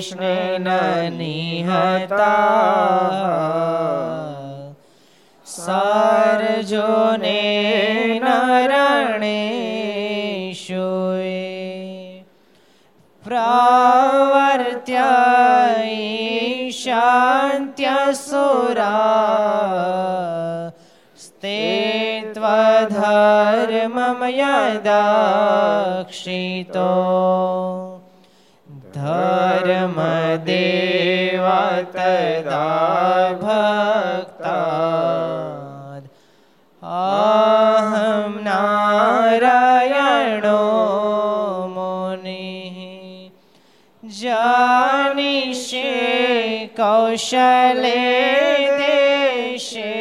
કૃષ્ણેન નિહતા સારજોને નરણેશુએ પ્રવર્ત્ય શાંત્યસુરા સ્તે ત્વધર્મમય દક્ષિતો धर्मदेव तदा भक्ता अहं नारायणो मुनिः जानिषे कौशले देशे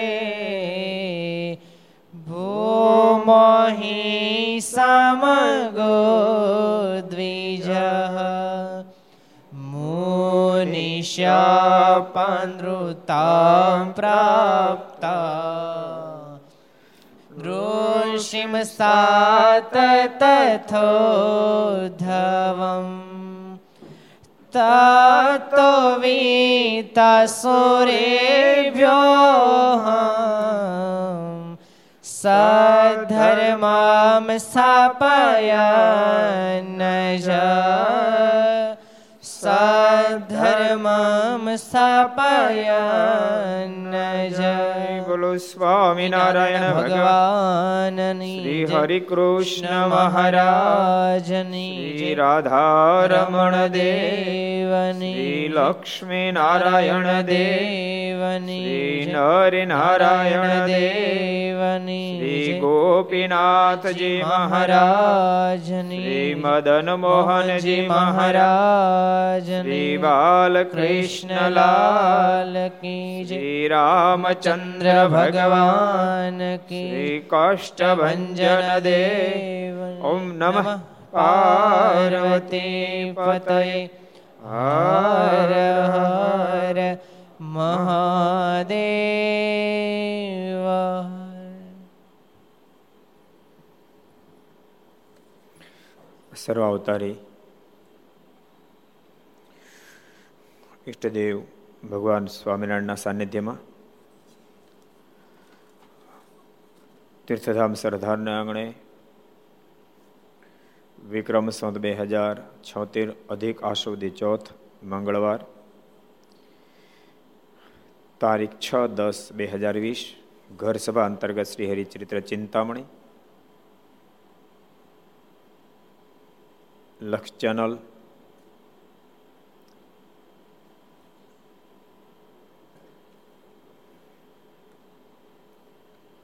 भूमहि समगो मुनिशापनृतां प्राप्ता ऋषिं सात तथोधवम् ततो वीतसुरेभ्यो सधर्मां स्थापयन् સધર્મમ સ્થાપયન જય બોલો સ્વામિનારાયણ ભગવાન શ્રી હરિ કૃષ્ણ મહારાજની શ્રી રાધા રમણ દેવની લક્ષ્મી નારાયણ દેવની શ્રી નર નારાયણ દેવની શ્રી ગોપીનાથજી મહારાજની. શ્રી મદન મોહનજી મહારાજ શ્રી બાલકૃષ્ણ લાલ કી શ્રી રામચંદ્ર ભગવાન કી શ્રી કાષ્ટભંજન દેવ ઓમ નમઃ પાર્વતી પતય. હર. હર મહાદેવ. સર્વ અવતારી ઈષ્ટદેવ ભગવાન સ્વામિનારાયણના સાનિધ્યમાં તીર્થધામ સરદારના આંગણે વિક્રમ સંત બે હજાર છોતેર અધિક આશુદી ચોથ મંગળવાર તારીખ છ દસ બે હજાર વીસ ઘર સભા અંતર્ગત શ્રી હરિચરિત્ર ચિંતામણી, લક્ષ ચેનલ,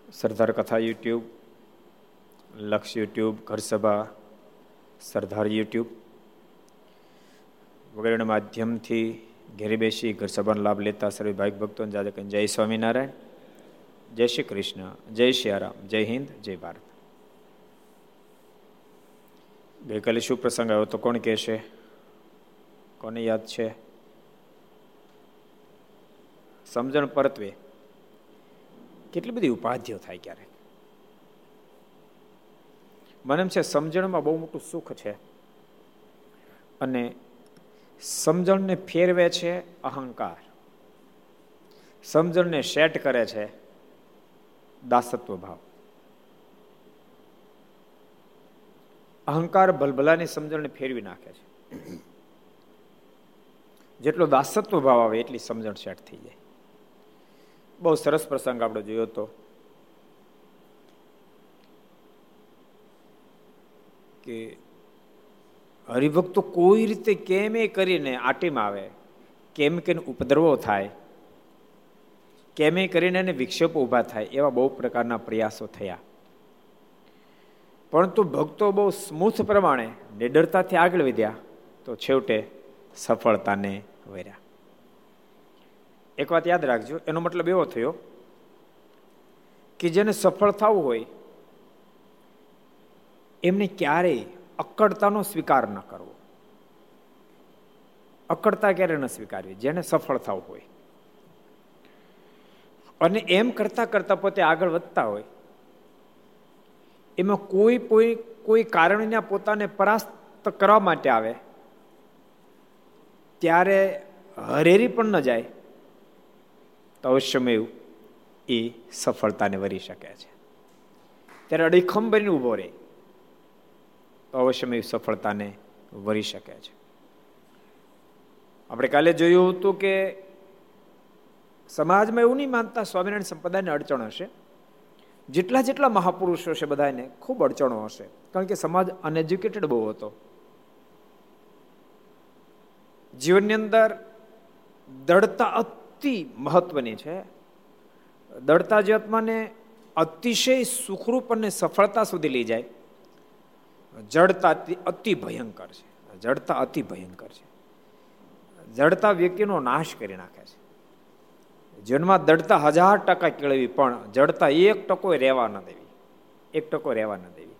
સરદાર કથા યુટ્યુબ, લક્ષ યુટ્યુબ ઘરસભા સરદાર યુટ્યુબ વગેરેના માધ્યમથી ઘેરી બેસી ઘર સભાનો લાભ લેતા સર્વે ભાઈ ભક્તો જય સ્વામિનારાયણ, જય શ્રી કૃષ્ણ, જય શ્રી આરામ જય હિન્દ, જય ભારત. ગઈકાલે શું પ્રસંગ આવ્યો તો કોણ કહેશે? કોને યાદ છે? સમજણ પરત્વે. કેટલી બધી ઉપાધિઓ થાય ક્યારેક. મને એમ છે, સમજણમાં બહુ મોટું સુખ છે. અને સમજણને ફેરવે છે અહંકાર. સમજણને સેટ કરે છે દાસત્વ ભાવ અહંકાર ભલભલાની સમજણને ફેરવી નાખે છે. જેટલો દાસત્વ ભાવ આવે એટલી સમજણ સેટ થઈ જાય. બહુ સરસ પ્રસંગ આપણે જોયો હતો કે હરિભક્તો કોઈ રીતે કેમે કરીને આટીમાં આવે? કેમ કે ઉપદ્રવો થાય? કેમે કરીને એને વિક્ષેપો ઊભા થાય? એવા બહુ પ્રકારના પ્રયાસો થયા. પરંતુ ભક્તો બહુ સ્મૂથ પ્રમાણે નિડરતાથી આગળ વધ્યા તો છેવટે સફળતાને વર્યા એક વાત યાદ રાખજો, એનો મતલબ એવો થયો કે જેને સફળ થવું હોય, એમને ક્યારેય અકડતાનો સ્વીકાર ન કરવો. અકડતા ક્યારે ન સ્વીકારવી? જેને સફળ થવું હોય. અને એમ કરતા કરતા પોતે આગળ વધતા હોય. એમાં કોઈ કોઈ કોઈ કારણના પોતાને પરાસ્ત કરવા માટે આવે, ત્યારે હરેરી પણ ન જાય, તો અવશ્યમેવ એ સફળતાને વરી શકે છે. ત્યારે અડીખમ બનીને ઊભો રહે. એ સફળતાને વરી શકે છે. આપણે કાલે જોયું હતું કે સમાજમાં એવું નહીં માનતા સ્વામિનારાયણ સંપ્રદાયને અડચણ હશે. જેટલા જેટલા મહાપુરુષો છે બધાને ખૂબ અડચણો હશે. કારણ કે સમાજ અનએજ્યુકેટેડ બહુ હતો. જીવનની અંદર દળતા અતિ મહત્વની છે. દળતા જે આત્માને અતિશય સુખરૂપ અને સફળતા સુધી લઈ જાય. જડતા અતિ ભયંકર છે. જડતા અતિ ભયંકર છે. જડતા વ્યક્તિનો નાશ કરી નાખે છે. જીવનમાં દડતા હજાર ટકા કેળવી, પણ જડતા એક ટકો રહેવા ન દેવી. એક ટકો રહેવા ન દેવી.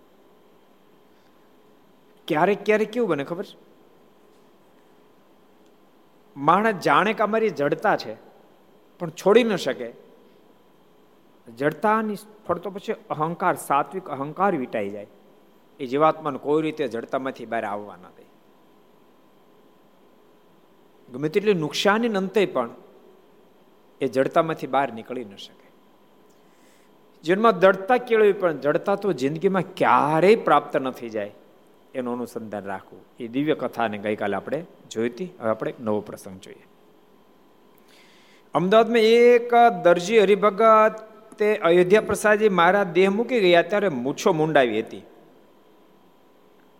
ક્યારેક ક્યારેક કેવું બને ખબર છે? માણસ જાણે કે અમારી જડતા છે, પણ છોડી ન શકે. જડતાની ફળતો પછી અહંકાર, સાત્વિક અહંકાર વીટાઈ જાય. એ જીવાત્માને કોઈ રીતે જડતામાંથી બહાર આવવા ના દે. ગમે તેટલી નુકસાની અંતે પણ એ જડતામાંથી બહાર નીકળી ન શકે. જીવનમાં દડતા કેળવી, પણ જડતા તો જિંદગીમાં ક્યારેય પ્રાપ્ત ન થઈ જાય, એનું અનુસંધાન રાખવું. એ દિવ્ય કથાને ગઈકાલે આપણે જોઈ હતી. હવે આપણે નવો પ્રસંગ જોઈએ. અમદાવાદમાં એક દરજી હરિભગત તે અયોધ્યા પ્રસાદજી મારા દેહ મૂકી ગયા ત્યારે મૂછો મુંડાવી હતી.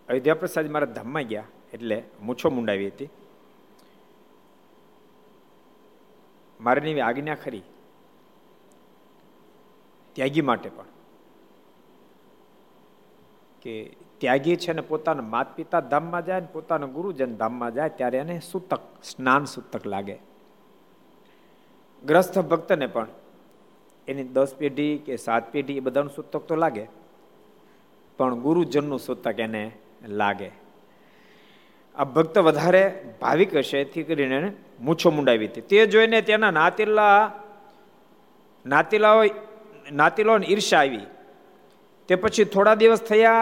અયોધ્યા પ્રસાદ મારા ધામમાં ગયા, એટલે મૂછો મુંડાવી હતી. મારીની આજ્ઞા ખરી. ત્યાગી માટે પણ. કે ત્યાગી છે ને પોતાના માત પિતા ધામમાં જાય ને પોતાના ગુરુજન ધામમાં જાય, ત્યારે એને સૂતક, સ્નાન સૂતક લાગે. ગ્રસ્થ ભક્તને પણ એની દસ પેઢી કે સાત પેઢી એ બધાનું સૂતક તો લાગે. પણ ગુરુજનનું સૂતક એને લાગે. આ ભક્ત વધારે ભાવિક હશે, એથી કરીને મૂછો મુંડાવી હતી. તે જોઈને તેના નાતીલા, નાતીલાઓ નાતીલાઓને ઈર્ષા આવી. તે પછી થોડા દિવસ થયા,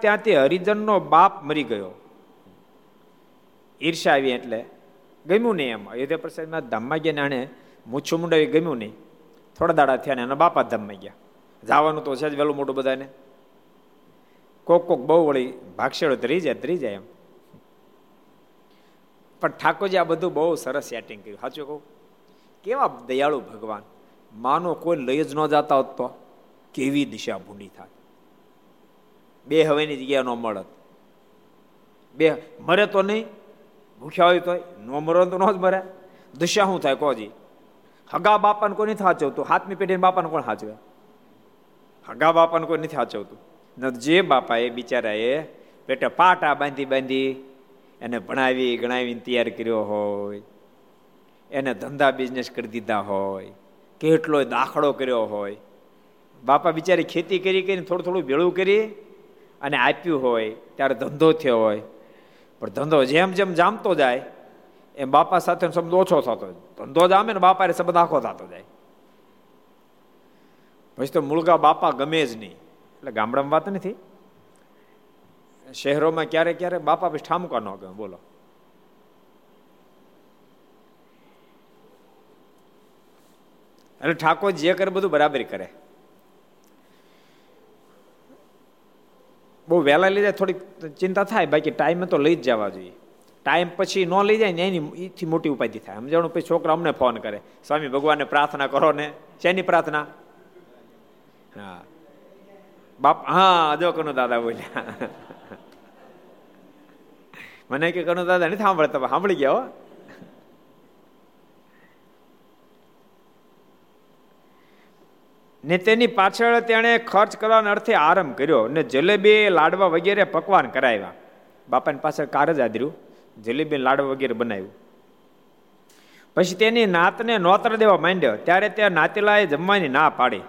ત્યાંથી હરિજનનો બાપ મરી ગયો. ઈર્ષા આવી એટલે ગમ્યું નહીં એમ. અયોધ્યા પ્રસાદમાં ધામમાં ગયા આણે મૂછું મુંડાવી ગમ્યું નહીં. થોડા દાડા થયા ને એના બાપા ધામમાં ગયા. જવાનું તો છે જ વહેલું મોટું બધાને. કોક કોક બહુ વળી ભાગશેડો ધરી જાય ધરી જાય એમ. પણ ઠાકોરજી આ બધું બહુ સરસ સેટિંગ કર્યું. સાચું કહું? કેવા દયાળુ ભગવાન? માનો કોઈ લઈ જ ન જતા હોત તો કેવી દિશા ભૂંડી થાય? બે હવેની જગ્યા ન મળત. બે મરે તો નહીં, ભૂખ્યા હોય તો ન મરો તો ન જ મરે. દિશા શું થાય કોજી? હગા બાપાને કોઈ નથી હાચવતું હાથમી પેઢીને બાપાને કોણ હાચવે હગા બાપાને કોઈ નથી હાચવતું જે બાપા એ બિચારા એ પેટે પાટા બાંધી બાંધી એને ભણાવી, ગણાવીને તૈયાર કર્યો હોય, એને ધંધા બિઝનેસ કરી દીધા હોય, કેટલો દાખલો કર્યો હોય. બાપા બિચારી ખેતી કરી કરીને થોડું થોડું ભેળું કરી અને આપ્યું હોય, ત્યારે ધંધો થયો હોય. પણ ધંધો જેમ જેમ જામતો જાય, એમ બાપા સાથે શબ્દ ઓછો થતો ધંધો જામે ને બાપા સંબંધ આખો થતો જાય. પછી તો મુળગા બાપા ગમે જ નહીં. એટલે ગામડામાં વાત નથી. શહેરોમાં ક્યારેક ક્યારે બાપા પછી ઠામકો ન ગમે, બોલો. એટલે ઠાકોર જે કરે બધું બરાબર કરે. બહુ વહેલા લઈ જાય, થોડીક ચિંતા થાય, બાકી ટાઈમે તો લઈ જ જવા જોઈએ. ટાઈમ પછી ન લઈ જાય ને એની એથી મોટી ઉપાધિ થાય. સમજાણું? પછી છોકરા અમને ફોન કરે, સ્વામી ભગવાનને પ્રાર્થના કરો ને. શેની પ્રાર્થના? હા. બાપ, હા, જો કનુ દાદા બોલ્યા. મને કે કનુ દાદા નથી સાંભળતા સાંભળી ગયા હો. ને તેની પાછળ તેણે ખર્ચ કરવાના અર્થે આરંભ કર્યો ને જલેબી, લાડવા વગેરે પકવાન કરાવ્યા. બાપાની પાછળ કાર જ આદર્યું જલેબી, લાડવા વગેરે બનાવ્યું. પછી તેની નાતને નોતર દેવા માંડ્યો. ત્યારે ત્યાં નાતીલાએ જમવાની ના પાડી.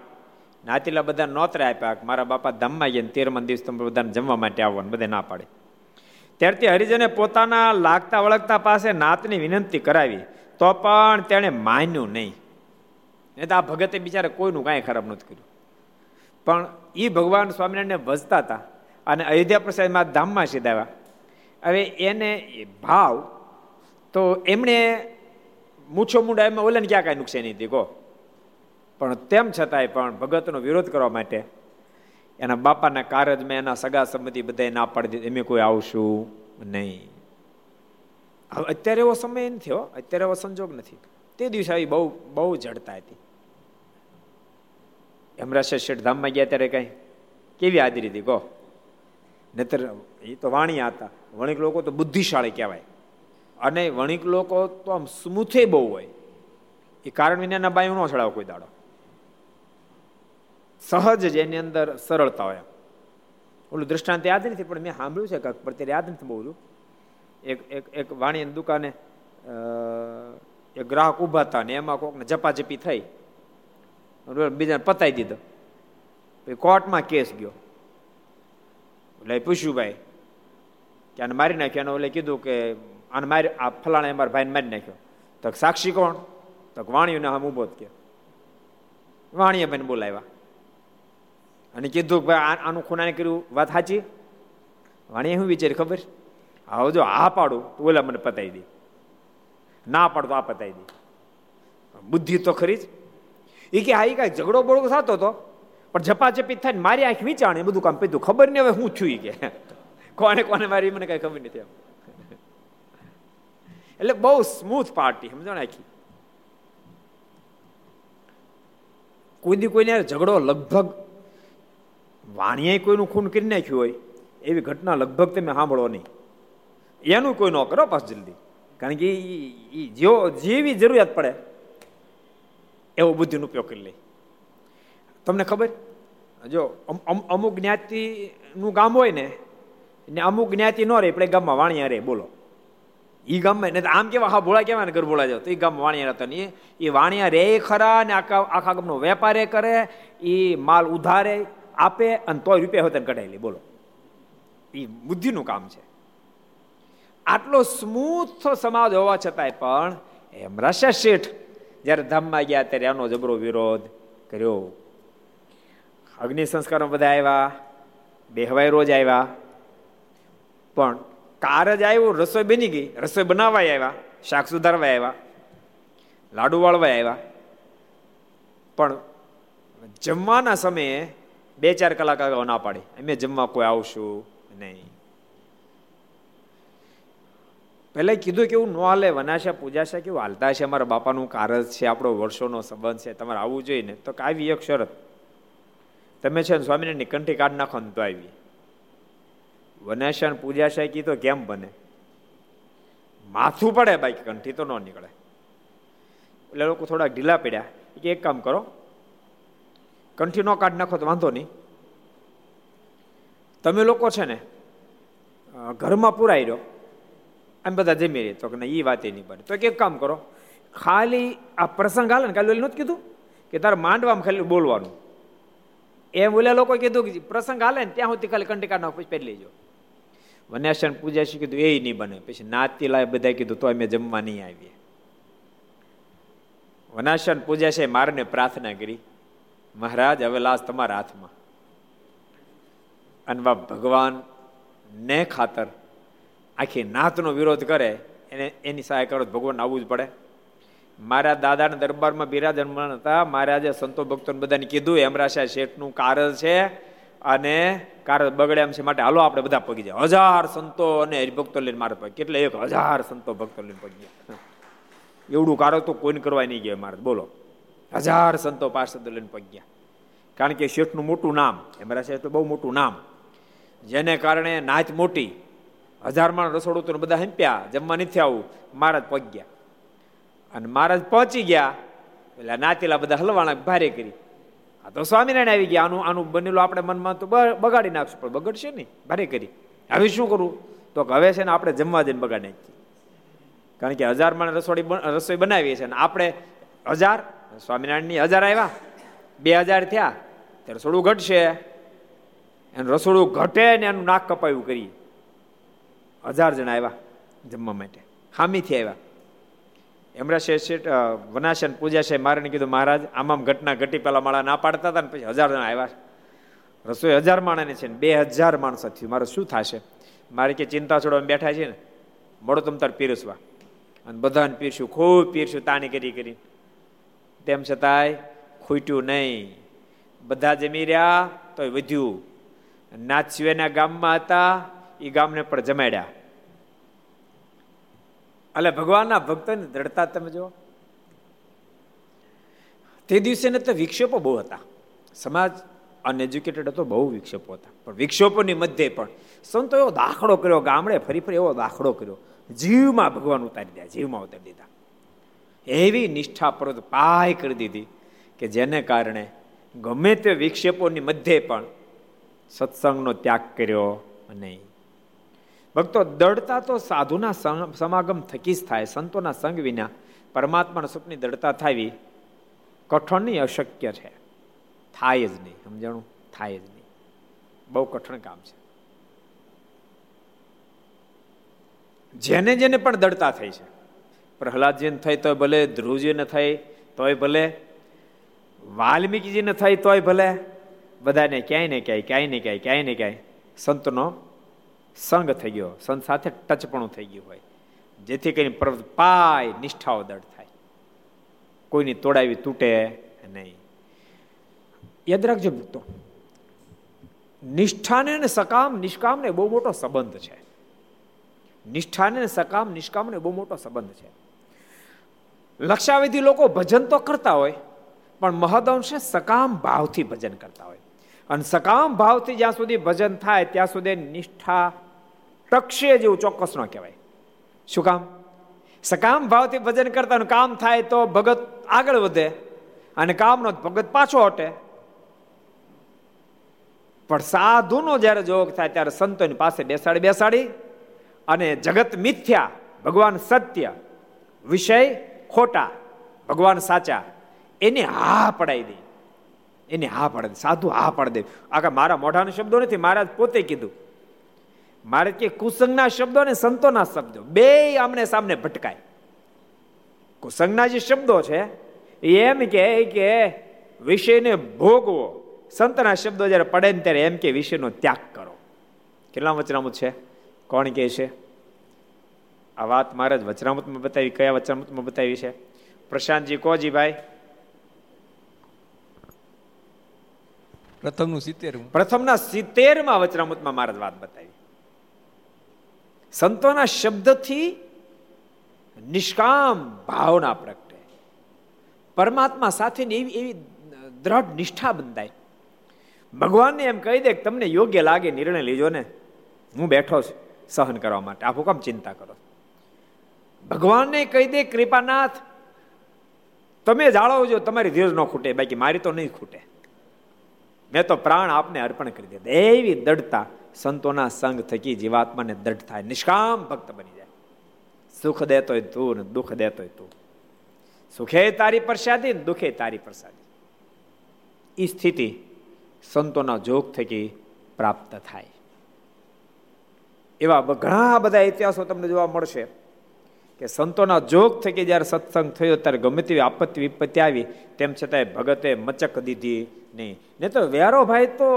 નાતીલા બધા નોતરે આપ્યા મારા બાપા ધામમાં ગયા તેરમા દિવસ તમે બધાને જમવા માટે આવવાનું બધે ના પાડે. ત્યારથી હરિજને પોતાના લાગતા વળગતા પાસે નાતની વિનંતી કરાવી, તો પણ તેણે માન્યું નહીં. નહીં તો આ ભગતે બિચારે કોઈનું કાંઈ ખરાબ નથી કર્યું. પણ એ ભગવાન સ્વામિનારાયણને વસતા હતા અને અયોધ્યા પ્રસાદમાં ધામમાં સીધાવ્યા હવે એને ભાવ, તો એમણે મૂછો મુંડા એમાં ઓલાને ક્યાં કાંઈ નુકસાની હતી, કહો? પણ તેમ છતાંય પણ ભગતનો વિરોધ કરવા માટે એના બાપાના કારજમાં એના સગા સંબંધી બધા ના પાડી દીધી એમ કોઈ આવશું નહીં. હવે અત્યારે એવો સમય નથી થયો અત્યારે એવો સંજોગ નથી. તે દિવસે આવી બહુ બહુ જડતા હતી. હેમરાજ શેઠધામમાં ગયા ત્યારે કઈ? કેવી હાજરી હતી, કહો? નહીતર એ તો વાણિયા હતા. વણિક લોકો તો બુદ્ધિશાળી કહેવાય. અને વણિક લોકો તો આમ સ્મૂથે બહુ હોય. એ કારણ વિનાના બાયું ન ચડાવો કોઈ દાડો. સહજ જ એની અંદર સરળતા હોય ઓલું દ્રષ્ટાંત યાદ નથી, પણ મેં સાંભળ્યું છે કાંક પણ યાદ નથી બહુ એક એક એક વાણીની દુકાને એક ગ્રાહક ઊભા હતા ને એમાં કોકને જપાજપી થઈ. બીજાને પતાવી દીધો. પછી કોર્ટમાં કેસ ગયો. એટલે પૂછ્યું ભાઈ, કે આને મારી નાખ્યો? એને ઓલે કીધું કે, આને મારી, આ ફલાણા મારા ભાઈને મારી નાખ્યો. તો સાક્ષી કોણ? તો વાણીઓને આમ ઊભો જ કે વાણીએ ભાઈને બોલાવ્યા. અને કીધું કે ભાઈ આનું ખૂનાને કર્યું. વાત સાચી? વાણીએ શું વિચારી ખબર? હવે જો, આ પાડું, તો ઓલા મને પતાવી દે. ના પાડતો આ પતાવી દે. બુદ્ધિ તો ખરી જ. એ કે હા એ કાંઈ ઝઘડો બળો થતો હતો પણ ઝપાઝપી થાય ને મારી આંખ વિચારણ એ બધું કામ પીધું. ખબર નહીં હવે હું છું કે. કોને કોને મારી મને કઈ ખબર નથી એટલે બહુ સ્મૂથ પાર્ટી સમજો ને આખી. કોઈ કોઈને ઝઘડો લગભગ વાણીએ કોઈનું ખૂન કરી નાખ્યું હોય, એવી ઘટના લગભગ તમે સાંભળો નહીં. એનું કોઈ ન કરો પાસ જલ્દી. કારણ કે જેવો જેવી જરૂરિયાત પડે, એવો બુદ્ધિનો ઉપયોગ કરી લે. તમને ખબર? જો અમુક જ્ઞાતિનું ગામ હોય ને ને અમુક જ્ઞાતિ ન રહે આપણે ગામમાં વાણિયા રહે, બોલો. એ ગામમાં, ને આમ કેવા, હા, ભોળા કેવા ને ઘર ભોળા જાવ તો એ ગામ વાણિયા રહેતા નહીં. એ વાણિયા રે ખરા, ને આખા આખા ગામનો વેપારે કરે એ માલ ઉધારે આપે અને તોય રૂપિયા હોય કઢાવી લે, બોલો. એ બુદ્ધિનું કામ છે. આટલો સ્મૂથ સમાજ હોવા છતાંય પણ એમ રાશા શેઠ જ્યારે ધામમાં ગયા ત્યારે આનો જબરો વિરોધ કર્યો. અગ્નિ સંસ્કારો બધા આવ્યા, બે હવાઈ રોજ આવ્યા. પણ કાર જ આવ્યું, રસોઈ બની ગઈ. રસોઈ બનાવવા આવ્યા, શાક સુધારવા આવ્યા, લાડુ વાળવા આવ્યા. પણ જમવાના સમયે બે ચાર કલાક અગાઉ ના પાડી. અમે જમવા કોઈ આવશું નહીં. પહેલાં કીધું કે એવું ન હાલે, વનાશા, પૂજાશા, કેવું હાલતા છે અમારા બાપાનું કારજ છે, આપણો વર્ષોનો સંબંધ છે, તમારે આવવું જોઈએ ને. તો આવી એક શરત. તમે છે ને સ્વામીને કંઠી કાઢ નાખો ને તો આવી. વનાશા પૂજાશાય કીધો, કેમ બને? માથું પડે બાકી કંઠી તો ન નીકળે. એટલે લોકો થોડા ઢીલા પડ્યા. કે એક કામ કરો કંઠી નો કાઢ નાખો તો વાંધો નહીં. તમે લોકો છે ને ઘરમાં પુરાઈ રહ્યો. આમ બધા જમી રહી તો કે એ વાત નહીં બને. તો એક કામ કરો, ખાલી આ પ્રસંગ હાલે ને કાલે નહોતું કીધું? કે તારે માંડવામાં ખાલી બોલવાનું. એમ ઓલા લોકો કીધું કે પ્રસંગ હાલે ને, ત્યાં સુધી ખાલી કંટી કાઢ નાખો, પછી પહેરી લેજો. વન્યાસન પૂજા શી કીધું એ નહીં બને. પછી નાતી લાય બધા કીધું, તો અમે જમવા નહીં આવીએ. વનાશન પૂજા છે, મારને પ્રાર્થના કરી. મહારાજ, હવે લાશ તમારા હાથમાં. અને ભગવાન ને ખાતર આખી નાતનો વિરોધ કરે, એને એની સહાય કરો ભગવાન આવવું જ પડે. મારા દાદાના દરબારમાં બિરાજમાન હતા, મહારાજે સંતો ભક્તોને બધાને કીધું હેમરાશા શેઠનું કારજ છે અને કારજ બગડે એમ છે, માટે હાલો આપણે બધા પગી જાય. હજાર સંતો અને હરિભક્તો લઈને મારે પગ, કેટલે એક હજાર સંતો ભક્તો લઈને પગી એવડું કારજ તો કોઈને કરવા નહીં ગયા મારે બોલો. હજાર સંતો પાર્ષદ લઈને પગ્યા. કારણ કે શેઠનું મોટું નામ એમરા શેઠ બહુ મોટું નામ, જેને કારણે નાચ મોટી, હજાર માણ રસોડું તો બધા હંપ્યા, જમવા નથી આવું, મહારાજ પગ્યા. અને મહારાજ પહોંચી ગયા એટલે નાચેલા બધા હલવાણા ભારે કરી. આ તો સ્વામિનારાયણ આવી ગયા, આનું આનું બનેલું આપણે મનમાં તો બગાડી નાખશું, પણ બગડશે નહીં, ભારે કરી. હવે શું કરવું તો હવે છે ને આપણે જમવા જઈને બગાડી. નાખીએ કારણ કે હજાર માણ રસોડી રસોઈ બનાવીએ છીએ અને આપણે હજાર સ્વામિનારાયણની હજાર આવ્યા. બે હજાર થયા. ત્યારે રસોડું ઘટશે. એનું રસોડું ઘટે ને એનું નાક કપાયું કરી. હજાર જણા આવ્યા જમવા માટે. ખામીથી આવ્યા. એમરા શેઠ વનાશન પૂજા છે. મારે કીધું, મહારાજ આમ આમ ઘટના ઘટી પેલા માળા ના પાડતા હતા ને પછી હજાર જણા આવ્યા. રસોઈ હજાર માણસની છે ને બે હજાર માણસો થયું. મારે શું થશે? મારે કે ચિંતા છોડવા બેઠા છે ને. મળો તમ તાર પીરસવા. અને બધાને પીરશું ખૂબ પીરશું તાણી કરી કરી. તેમ છતાંય ખૂટ્યું નહીં. બધા જમી રહ્યા તોય વધ્યું. નાચવેના ગામમાં હતા એ ગામને પણ જમાડ્યા. એટલે ભગવાનના ભક્તોની દ્રઢતા તમે જો તે દિવસે ને તો વિક્ષેપો બહુ હતા. સમાજ અનએજ્યુકેટેડ હતો, બહુ વિક્ષેપો હતા. પણ વિક્ષેપોની મધ્યે પણ સંતો એવો દાખલો કર્યો ગામડે ફરી ફરી એવો દાખલો કર્યો. જીવમાં ભગવાન ઉતારી દીધા, જીવમાં ઉતારી દીધા. એવી નિષ્ઠા પર પાય કરી દીધી કે જેને કારણે ગમે તે વિક્ષેપોની મધ્યે પણ સત્સંગનો ત્યાગ કર્યો નહીં ભક્તો દળતા તો સાધુના સમાગમ થકી જ થાય. સંતોના સંગ વિના પરમાત્માના સુખની દળતા થાવી કઠણ નહીં અશક્ય છે. થાય જ નહીં. સમજાણું? થાય જ નહીં. બહુ કઠણ કામ છે. જેને જેને પણ દળતા થઈ છે. પ્રહલાદજીને થઈ તોય ભલે, ધ્રુવજીને થઈ તોય ભલે, વાલ્મીકીજીને થઈ તોય ભલે, બધાને ક્યાંય ને ક્યાંય ક્યાંય ને ક્યાંય ક્યાંય ને ક્યાંય સંતનો સંગ થઈ ગયો, સંત સાથે ટચપણું થઈ ગયું હોય. જેથી કરીને પાય નિષ્ઠાઓ દળ થાય. કોઈની તોડાવી તૂટે નહીં. યાદ રાખજો ભક્તો, નિષ્ઠાને અને સકામ, નિષ્કામને બહુ મોટો સંબંધ છે. નિષ્ઠાને સકામ, નિષ્કામને બહુ મોટો સંબંધ છે. લક્ષાવિધિ લોકો ભજન તો કરતા હોય, પણ મહદઅંશે સકામ ભાવથી ભજન કરતા હોય. અને સકામ ભાવથી જ્યાં સુધી ભજન થાય, ત્યાં સુધી નિષ્ઠા ટકશે જેવું ચોક્કસ ન કહેવાય. શું કામ? સકામ ભાવથી ભજન કરતા કામ થાય તો ભગત આગળ વધે, અને કામનો ભગત પાછો હટે. પણ સાધુનો જ્યારે જોગ થાય, ત્યારે સંતોની પાસે બેસાડી બેસાડી, અને જગત મિથ્યા, ભગવાન સત્ય વિષય ખોટા, ભગવાન સાચા, એને હા પડાવી દે. એને હા પાડે સાધુ હા પાડી દે. આખા મારા મોઢાનો શબ્દો નથી, મહારાજ પોતે કીધું. મારે કે કુસંગના શબ્દો અને સંતોના શબ્દો, બે આમને સામને ભટકાય. કુસંગના જે શબ્દો છે, એમ કે કે વિષયને ભોગવો. સંતના શબ્દો જ્યારે પડે ને ત્યારે એમ કે વિષયનો ત્યાગ કરો. કેટલા વચનામું છે? કોણ કે છે? આ વાત મારે જ વચનામૃતમાં બતાવી કયા વચરામૃતમાં બતાવી છે? પ્રશાંતજી કોજી ભાઈ? પ્રથમનું સિત્તેર પ્રથમના સિત્તેરમાં વચનામૃતમાં મારે વાત બતાવી. સંતોના શબ્દથી નિષ્કામ ભાવના પ્રગટે. પરમાત્મા સાથેની એવી એવી દ્રઢ નિષ્ઠા બંધાય. ભગવાનને એમ કહી દે કે તમને યોગ્ય લાગે નિર્ણય લીજો ને. હું બેઠો છું સહન કરવા માટે. આખું કામ ચિંતા કરો ભગવાનને કહી દે, કૃપાનાથ, તમે જાળવજો, તમારી ધીરજ ન ખૂટે, બાકી મારી તો નહીં ખૂટે. મેં તો પ્રાણ આપને અર્પણ કરી દીધા. એવી દઢતા સંતોના સંગ થકી જીવાત્માને દઢ થાય, નિષ્કામ ભક્ત બની જાય. સુખ દેતોય તું ને દુઃખ દેતોય તું. સુખે તારી પ્રસાદી દુઃખે તારી પ્રસાદી. એ સ્થિતિ સંતોના જોગ થકી પ્રાપ્ત થાય. એવા ઘણા બધા ઇતિહાસો તમને જોવા મળશે. કે સંતોના જોગ થકી જ્યારે સત્સંગ થયો ત્યારે ગમે તેવી આપત્તિ વિપત્તિ આવી, તેમ છતાંય ભગતે મચક દીધી નહીં. ને તો વ્યારો ભાઈ તો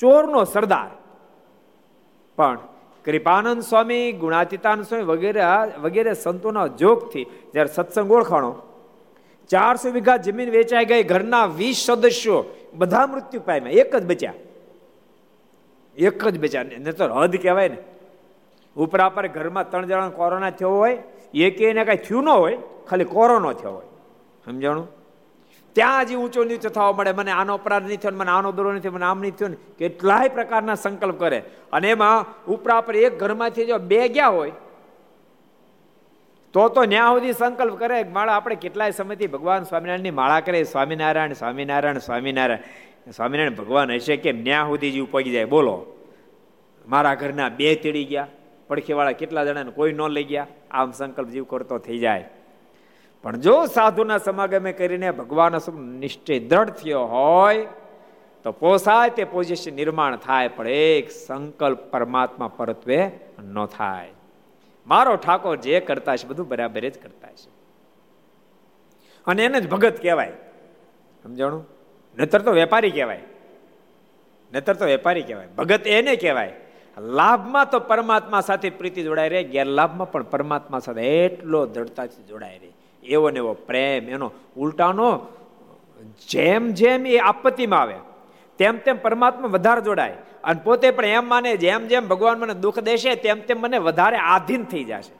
ચોરનો સરદાર. પણ કૃપાનંદ સ્વામી, ગુણાતીતાનંદ સ્વામી વગેરે વગેરે સંતોના જોગથી જ્યારે સત્સંગ ઓળખાણો, ચારસો વીઘા જમીન વેચાઈ ગઈ, ઘરના વીસ સદસ્યો બધા મૃત્યુ પામ્યા. એક જ બચ્યા. એક જ બચ્યા. ને તો હદ કહેવાય ને. ઉપરા પર ઘરમાં ત્રણ જણા કોરોના થયો હોય, એક એને કાંઈ થયું ન હોય, ખાલી કોરોનો થયો હોય. સમજાણું? ત્યાં હજી ઊંચો નીચો થવા મળે. મને આનો અપરાધ નહીં થયો મને આનો દોરો નથી મને આમ નહીં થયો ને કેટલાય પ્રકારના સંકલ્પ કરે. અને એમાં ઉપરા પર એક ઘરમાંથી જો બે ગયા હોય, તો તો ન્યા સુધી સંકલ્પ કરે માળા આપણે કેટલાય સમયથી ભગવાન સ્વામિનારાયણની માળા કરે. સ્વામિનારાયણ સ્વામિનારાયણ સ્વામિનારાયણ. સ્વામિનારાયણ ભગવાન હશે કે ન્યા સુધી જે ઉપગી જાય. બોલો. મારા ઘરના બે તેડી ગયા. પડખેવાળા કેટલા જણાને કોઈ ન લઈ ગયા, આમ સંકલ્પ જીવ કરતો થઈ જાય. પણ જો સાધુના સમાગમે કરીને ભગવાન નિશ્ચય દ્રઢ થયો હોય, તો પોસાય તે પોઝિશન નિર્માણ થાય, પણ એક સંકલ્પ પરમાત્મા પરત્વે ન થાય. મારો ઠાકોર જે કરતા છે બધું બરાબર જ કરતા છે અને એને જ ભગત કહેવાય. સમજાણું? નતર તો વેપારી કહેવાય. નતર તો વેપારી કહેવાય. ભગત એને કહેવાય. લાભમાં તો પરમાત્મા સાથે પ્રીતિ જોડાઈ રહે, ગેરલાભમાં પણ પરમાત્મા સાથે એટલો દ્રઢતાથી જોડાઈ રહે. એવો ને એવો પ્રેમ, એનો ઉલટાનો જેમ જેમ એ આપત્તિમાં આવે, તેમ તેમ પરમાત્મા વધારે જોડાય. અને પોતે પણ એમ માને, જેમ જેમ ભગવાન મને દુઃખ દેશે, તેમ તેમ મને વધારે આધીન થઈ જશે.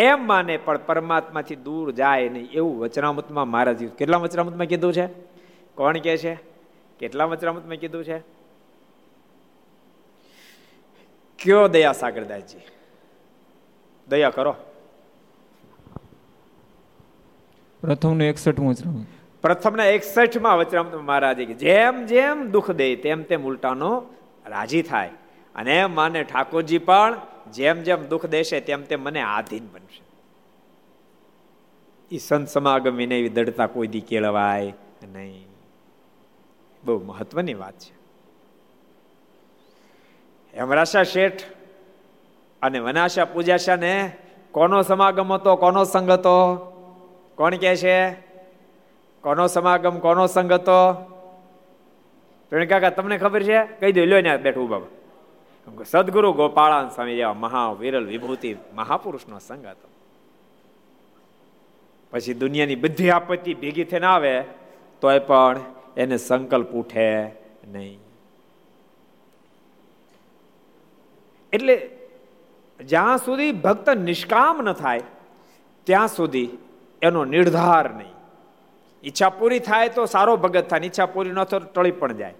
એમ માને પણ પરમાત્માથી દૂર જાય નહીં. એવું વચનામૃતમાં મહારાજ કેટલા વચનામૃતમાં કીધું છે? કોણ કે છે? કેટલા વચનામૃતમાં કીધું છે? કયો દયા સાગરદાસજી દયા કરો. પ્રથમનું એકસઠમું વચરામ પ્રથમના એકસઠમાં વચરામ મહારાજે જેમ જેમ દુઃખ દે તેમ તેમ ઉલટાનો રાજી થાય. અને એમ માને ઠાકોરજી પણ જેમ જેમ દુઃખ દેશે તેમ તેમ મને આધીન બનશે. એ સંત સમાગમ વિને એવી દડતા કોઈ દી કેળવાય નહીં. બહુ મહત્વની વાત છે. હેમરાશા શેઠ અને વનાશા પૂજાશા ને કોનો સમાગમ હતો, કોનો સંગ હતો? કોણ કે છે? કોનો સમાગમ, કોનો સંગ હતો? કાકા, તમને ખબર છે? કહી દો લો ને બેઠું બાબા. સદગુરુ ગોપાળાન સ્વામી જેવા મહાવિરલ વિભૂતિ મહાપુરુષનો સંગ હતો. પછી દુનિયાની બધી આપત્તિ ભેગી થઈને આવે, તોય પણ એને સંકલ્પ ઉઠે નહીં. એટલે જ્યાં સુધી ભક્ત નિષ્કામ ન થાય, ત્યાં સુધી એનો નિર્ધાર નહીં. ઈચ્છા પૂરી થાય તો સારો ભગત થાય, ઈચ્છા પૂરી ન થાય ટળી પણ જાય.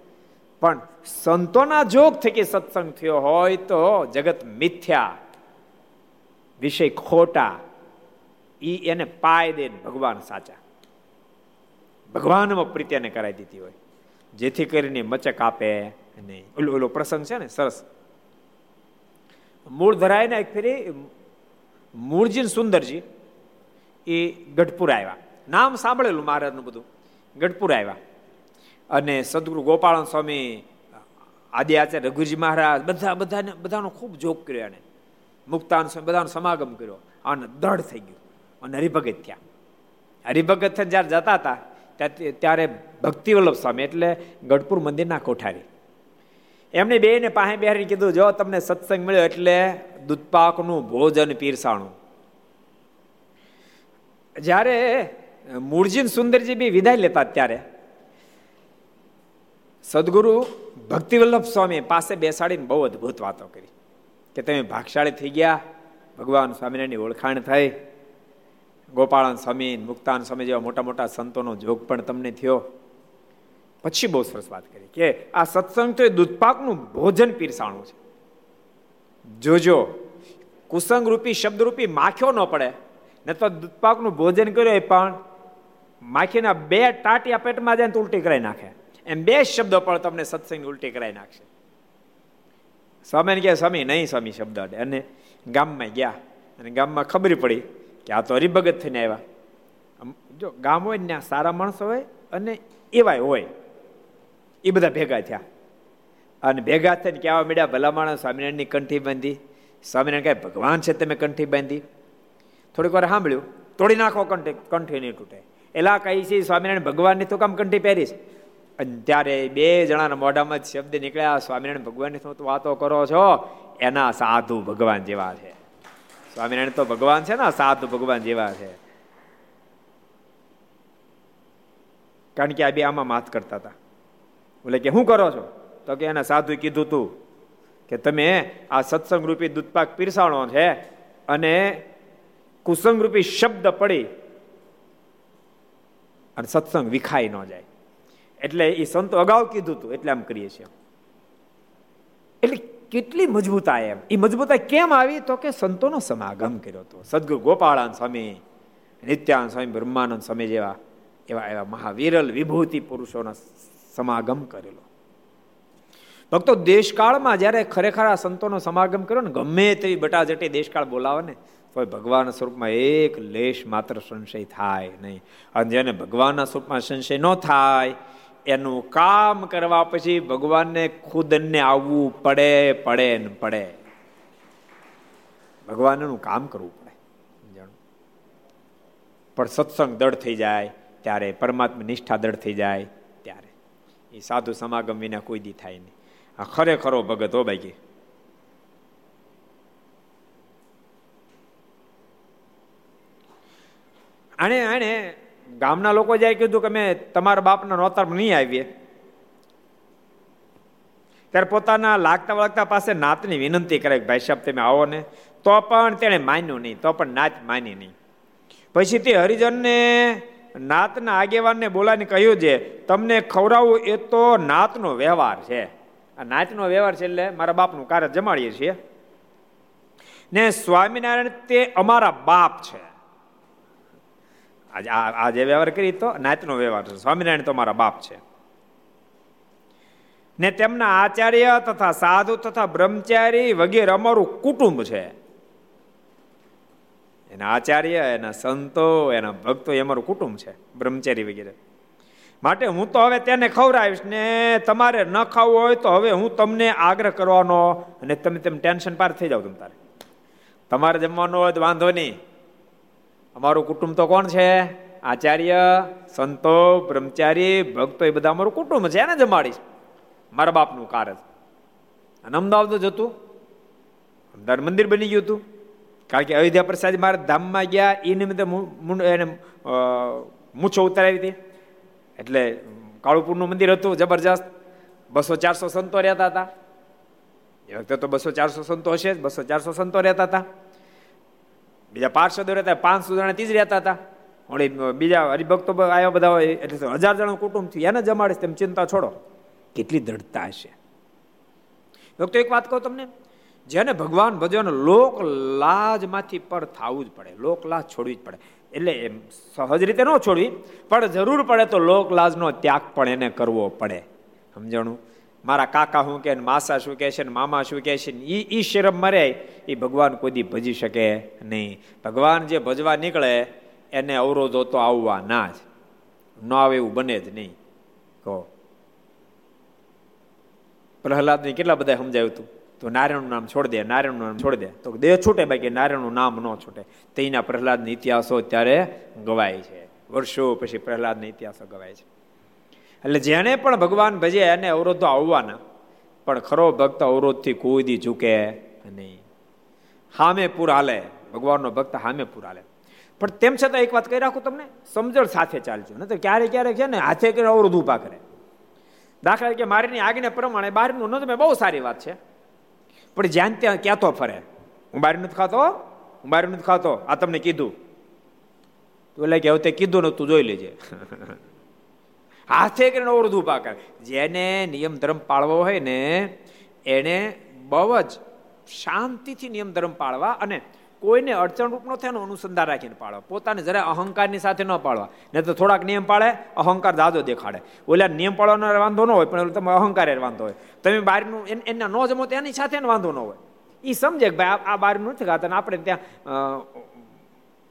પણ સંતોના જોગ થકી સત્સંગ થયો હોય તો જગત મિથ્યા, વિષય ખોટા, ઈ એને પાય દે ભગવાન સાચા. ભગવાનમાં પ્રીત્યાને કરાવી દીધી હોય. જેથી કરીને મચક આપે નહીં. ઓલો ઓલો પ્રસંગ છે ને, સરસ. મૂળ ધરાય એક ફેરી મૂળજી સુંદરજી એ ગઢપુર આવ્યા. નામ સાંભળેલું મહારાજનું બધું. ગઢપુર આવ્યા. અને સદગુરુ ગોપાળન સ્વામી, આદિ આચાર્ય રઘુજી મહારાજ, બધા, બધાને, બધાનો ખૂબ જોગ કર્યો એને. મુક્તાન સ્વામી, બધાનો સમાગમ કર્યો. અને દઢ થઈ ગયું. અને હરિભગત થયા. હરિભગત થઈને જ્યારે જતા હતા ત્યારે ભક્તિવલ્લભ સ્વામી, એટલે ગઢપુર મંદિરના કોઠારી. એમને બે ને પાસે બેહારી કીધું, જો તમને સત્સંગ મળ્યો એટલે દૂધપાકનું ભોજન પીરસાણું. જ્યારે મૂળજીન સુંદરજી બી વિદાય લેતા ત્યારે સદગુરુ ભક્તિવલ્લભ સ્વામી પાસે બેસાડીને બહુ અદભુત વાતો કરી કે તમે ભાગશાળી થઈ ગયા, ભગવાન સ્વામિનારાયણની ઓળખાણ થઈ, ગોપાળન સ્વામી, મુક્તાન સ્વામી જેવા મોટા મોટા સંતોનો જોગ પણ તમને થયો. પછી બહુ સરસ વાત કરી કે આ સત્સંગ તો એ દૂધપાકનું ભોજન પીરસાણું છે. જોજો કુસંગ રૂપી શબ્દરૂપી માખ્યો ન પડે. ન તો દૂધપાકનું ભોજન કર્યો એ પણ માખીના બે ટાટિયા પેટમાં જાય તો ઉલટી કરાવી નાખે. એમ બે શબ્દો પણ તમને સત્સંગ ઉલટી કરાવી નાખશે. સ્વામીને કહે, સ્વામી, નહીં સ્વામી, શબ્દ અને ગામમાં ગયા. અને ગામમાં ખબર પડી કે આ તો હરિભગત થઈને આવ્યા. જો ગામ હોય ને સારા માણસો હોય અને એવાય હોય. એ બધા ભેગા થયા. અને ભેગા થઈને કહેવા મળ્યા? ભલા માણસ સ્વામિનારાયણની કંઠી બાંધી. સ્વામિનારાયણ કહે, ભગવાન છે તમે કંઠી બાંધી. થોડીક વાર સાંભળ્યું, તોડી નાખો કંઠી કંઠી નહીં તૂટે. એલા કહી છે, સ્વામિનારાયણ ભગવાનની તો કામ કંઠી પહેરીશ અને ત્યારે બે જણાના મોઢામાં જ શબ્દ નીકળ્યા, સ્વામિનારાયણ ભગવાનની શું વાતો કરો છો, એના સાધુ ભગવાન જેવા છે. સ્વામિનારાયણ તો ભગવાન છે ને સાધુ ભગવાન જેવા છે. કારણ કે આ બે આમાં માથ કરતા હતા. બોલે કે શું કરો છો? તો કે એના સાધુ કીધું તું કે તમે આ સત્સંગ રૂપી દૂધપાક પીરસાણો છે અને કુસંગ રૂપી શબ્દ પડી અને સત્સંગ વિખાઈ ન જાય. એટલે એ સંતો અગાઉ કીધું હતું એટલે આમ કરીએ છીએ. એટલે કેટલી મજબૂતા એમ. એ મજબૂતા કેમ આવી? તો કે સંતોનો સમાગમ કર્યો હતો. સદગુરુ ગોપાળાન સ્વામી, નિત્યાન સ્વામી, બ્રહ્માનંદ સ્વામી જેવા એવા એવા મહાવીરલ વિભૂતિ પુરુષોના સમાગમ કરેલો. ભક્તો, દેશકાળમાં જ્યારે ખરેખર આ સંતોનો સમાગમ કર્યો ને, ગમે તેવી બટાજટી દેશકાળ બોલાવે ને તો ભગવાન સ્વરૂપમાં એક લેશ માત્ર સંશય થાય નહીં. અને જેને ભગવાનના સ્વરૂપમાં સંશય ન થાય, એનું કામ કરવા પછી ભગવાનને ખુદને આવવું પડે પડે ને પડે. ભગવાનનું કામ કરવું પડે. પણ સત્સંગ દળ થઈ જાય, ત્યારે પરમાત્મા નિષ્ઠા દળ થઈ જાય એ સાધુ સમાગમ વિના કોઈ દી થાય નહીં. આ ખરેખરો ભગત હો બાકી આણે આણે ગામના લોકો જાય કીધું કે મેં તમારા બાપના નોતર નહીં આવીએ. ત્યારે પોતાના લાગતા વળગતા પાસે નાતની વિનંતી કરે ભાઈ સાહેબ તમે આવો ને. તો પણ તેણે માન્યું નહીં, તો પણ નાત માની નહીં. પછી તે હરિજનને નાતના આગેવાનને બોલાવીને કહ્યું છે, તમને ખવડાવવું એ તો નાતનો વ્યવહાર છે. આ નાતનો વ્યવહાર છે એટલે મારા બાપનું કાર્ય જમાડીએ છીએ. ને સ્વામિનારાયણ તે અમારા બાપ છે. આજે આ જે વ્યવહાર કરી તો નાતનો વ્યવહાર છે. સ્વામિનારાયણ તો અમારા બાપ છે. ને તેમના આચાર્ય તથા સાધુ તથા બ્રહ્મચારી વગેરે અમારું કુટુંબ છે. એના આચાર્ય, એના સંતો, એના ભક્તો, એ અમારું કુટુંબ છે, બ્રહ્મચારી વગેરે. માટે હું તો હવે તેને ખવડાવીશ ને તમારે ન ખાવું હોય તો હવે હું તમને આગ્રહ કરવાનો અને તમે તેમ ટેન્શન પાર થઈ જાઓ તમ તારે. તમારે જમવાનો હોય તો વાંધો નહીં. અમારું કુટુંબ તો કોણ છે? આચાર્ય, સંતો, બ્રહ્મચારી, ભક્તો, એ બધા અમારું કુટુંબ છે, એને જમાડીશ. મારા બાપનું કાર્ય અને અમદાવાદ હતું અમદાવાદ મંદિર બની ગયું હતું. કારણ કે અયોધ્યા પ્રસાદ મારા ધામમાં ગયા એ નિમિત્તે એને મૂછો ઉતારાવી હતી. એટલે કાળુપુરનું મંદિર હતું, જબરજસ્ત. બસો ચારસો સંતો રહેતા હતા. એ વખતે તો બસો ચારસો સંતો હશે જ, બસો ચારસો સંતો રહેતા હતા. બીજા પાર્ષદો રહેતા પાંચસો જણા તીજ રહેતા હતા. વળી બીજા હરિભક્તો આવ્યા બધા હોય, એટલે હજાર જણા કુટુંબ થયું. એને જમાડીશ તેમ ચિંતા છોડો. કેટલી દ્રઢતા હશે. તો એક વાત કહું તમને. જેને ભગવાન ભજવાનો લોક લાજમાંથી પર થવું જ પડે, લોક લાજ છોડવી જ પડે. એટલે એમ સહજ રીતે ન છોડવી, પણ જરૂર પડે તો લોક લાજનો ત્યાગ પણ એને કરવો પડે. સમજણું? મારા કાકા શું કે માસા શું કહે છે ને, મામા શું કહે છે એ ઈ શરમ મરે એ ભગવાન કોઈ ભજી શકે નહીં. ભગવાન જે ભજવા નીકળે, એને અવરોધો તો આવવા ના જ. ન આવે એવું બને જ નહીં. કહો. પ્રહલાદને કેટલા બધા સમજાયું હતું તો નારાયણનું નામ છોડ દે, નારાયણનું નામ છોડ દે. તો દેહ છૂટે બાકી નારાયણનું નામ ન છૂટે. તેના પ્રહલાદના ઇતિહાસો ત્યારે ગવાય છે. વર્ષો પછી પ્રહલાદના ઇતિહાસો ગવાય છે. એટલે જેને પણ ભગવાન ભજે એને અવરોધો આવવાના. પણ ખરો ભક્ત અવરોધથી કોઈ ઝૂકે નહીં. હામે પૂર ભગવાનનો ભક્ત હામે પૂર પણ તેમ છતાં એક વાત કહી રાખું તમને. સમજણ સાથે ચાલજો. નહીં તો ક્યારેક ક્યારેક છે ને હાથે કરીને અવરોધ ઊભા કરે. દાખલા કે મારીની આજ્ઞા પ્રમાણે બહારનું ન તમે બહુ સારી વાત છે. પણ જ્યાં ત્યાં ક્યાં તો ફરે? હું નથી ખાતો, હું. નથી ખાતો. આ તમને કીધું. તો એટલે કે હવે તે કીધું ને તું જોઈ લેજે. હાથે કરીને અવરોધ ઊભા કરે. જેને નિયમ ધર્મ પાળવો હોય ને, એને બહુ જ શાંતિથી નિયમ ધર્મ પાળવા અને કોઈને અડચણરૂપ ન થાય અનુસંધાન રાખીને પાળો. પોતાને જરા અહંકારની સાથે ન પાળવા ને તો થોડાક નિયમ પાળે, અહંકાર દાદો દેખાડે. ઓલા નિયમ પાળવાનો વાંધો ન હોય, પણ તમે અહંકાર વાંધો હોય. તમે બહારનું એના ન જમો તો એની સાથે વાંધો ન હોય. એ સમજે કે ભાઈ આ બહારનું નથી ખાતા આપણે ત્યાં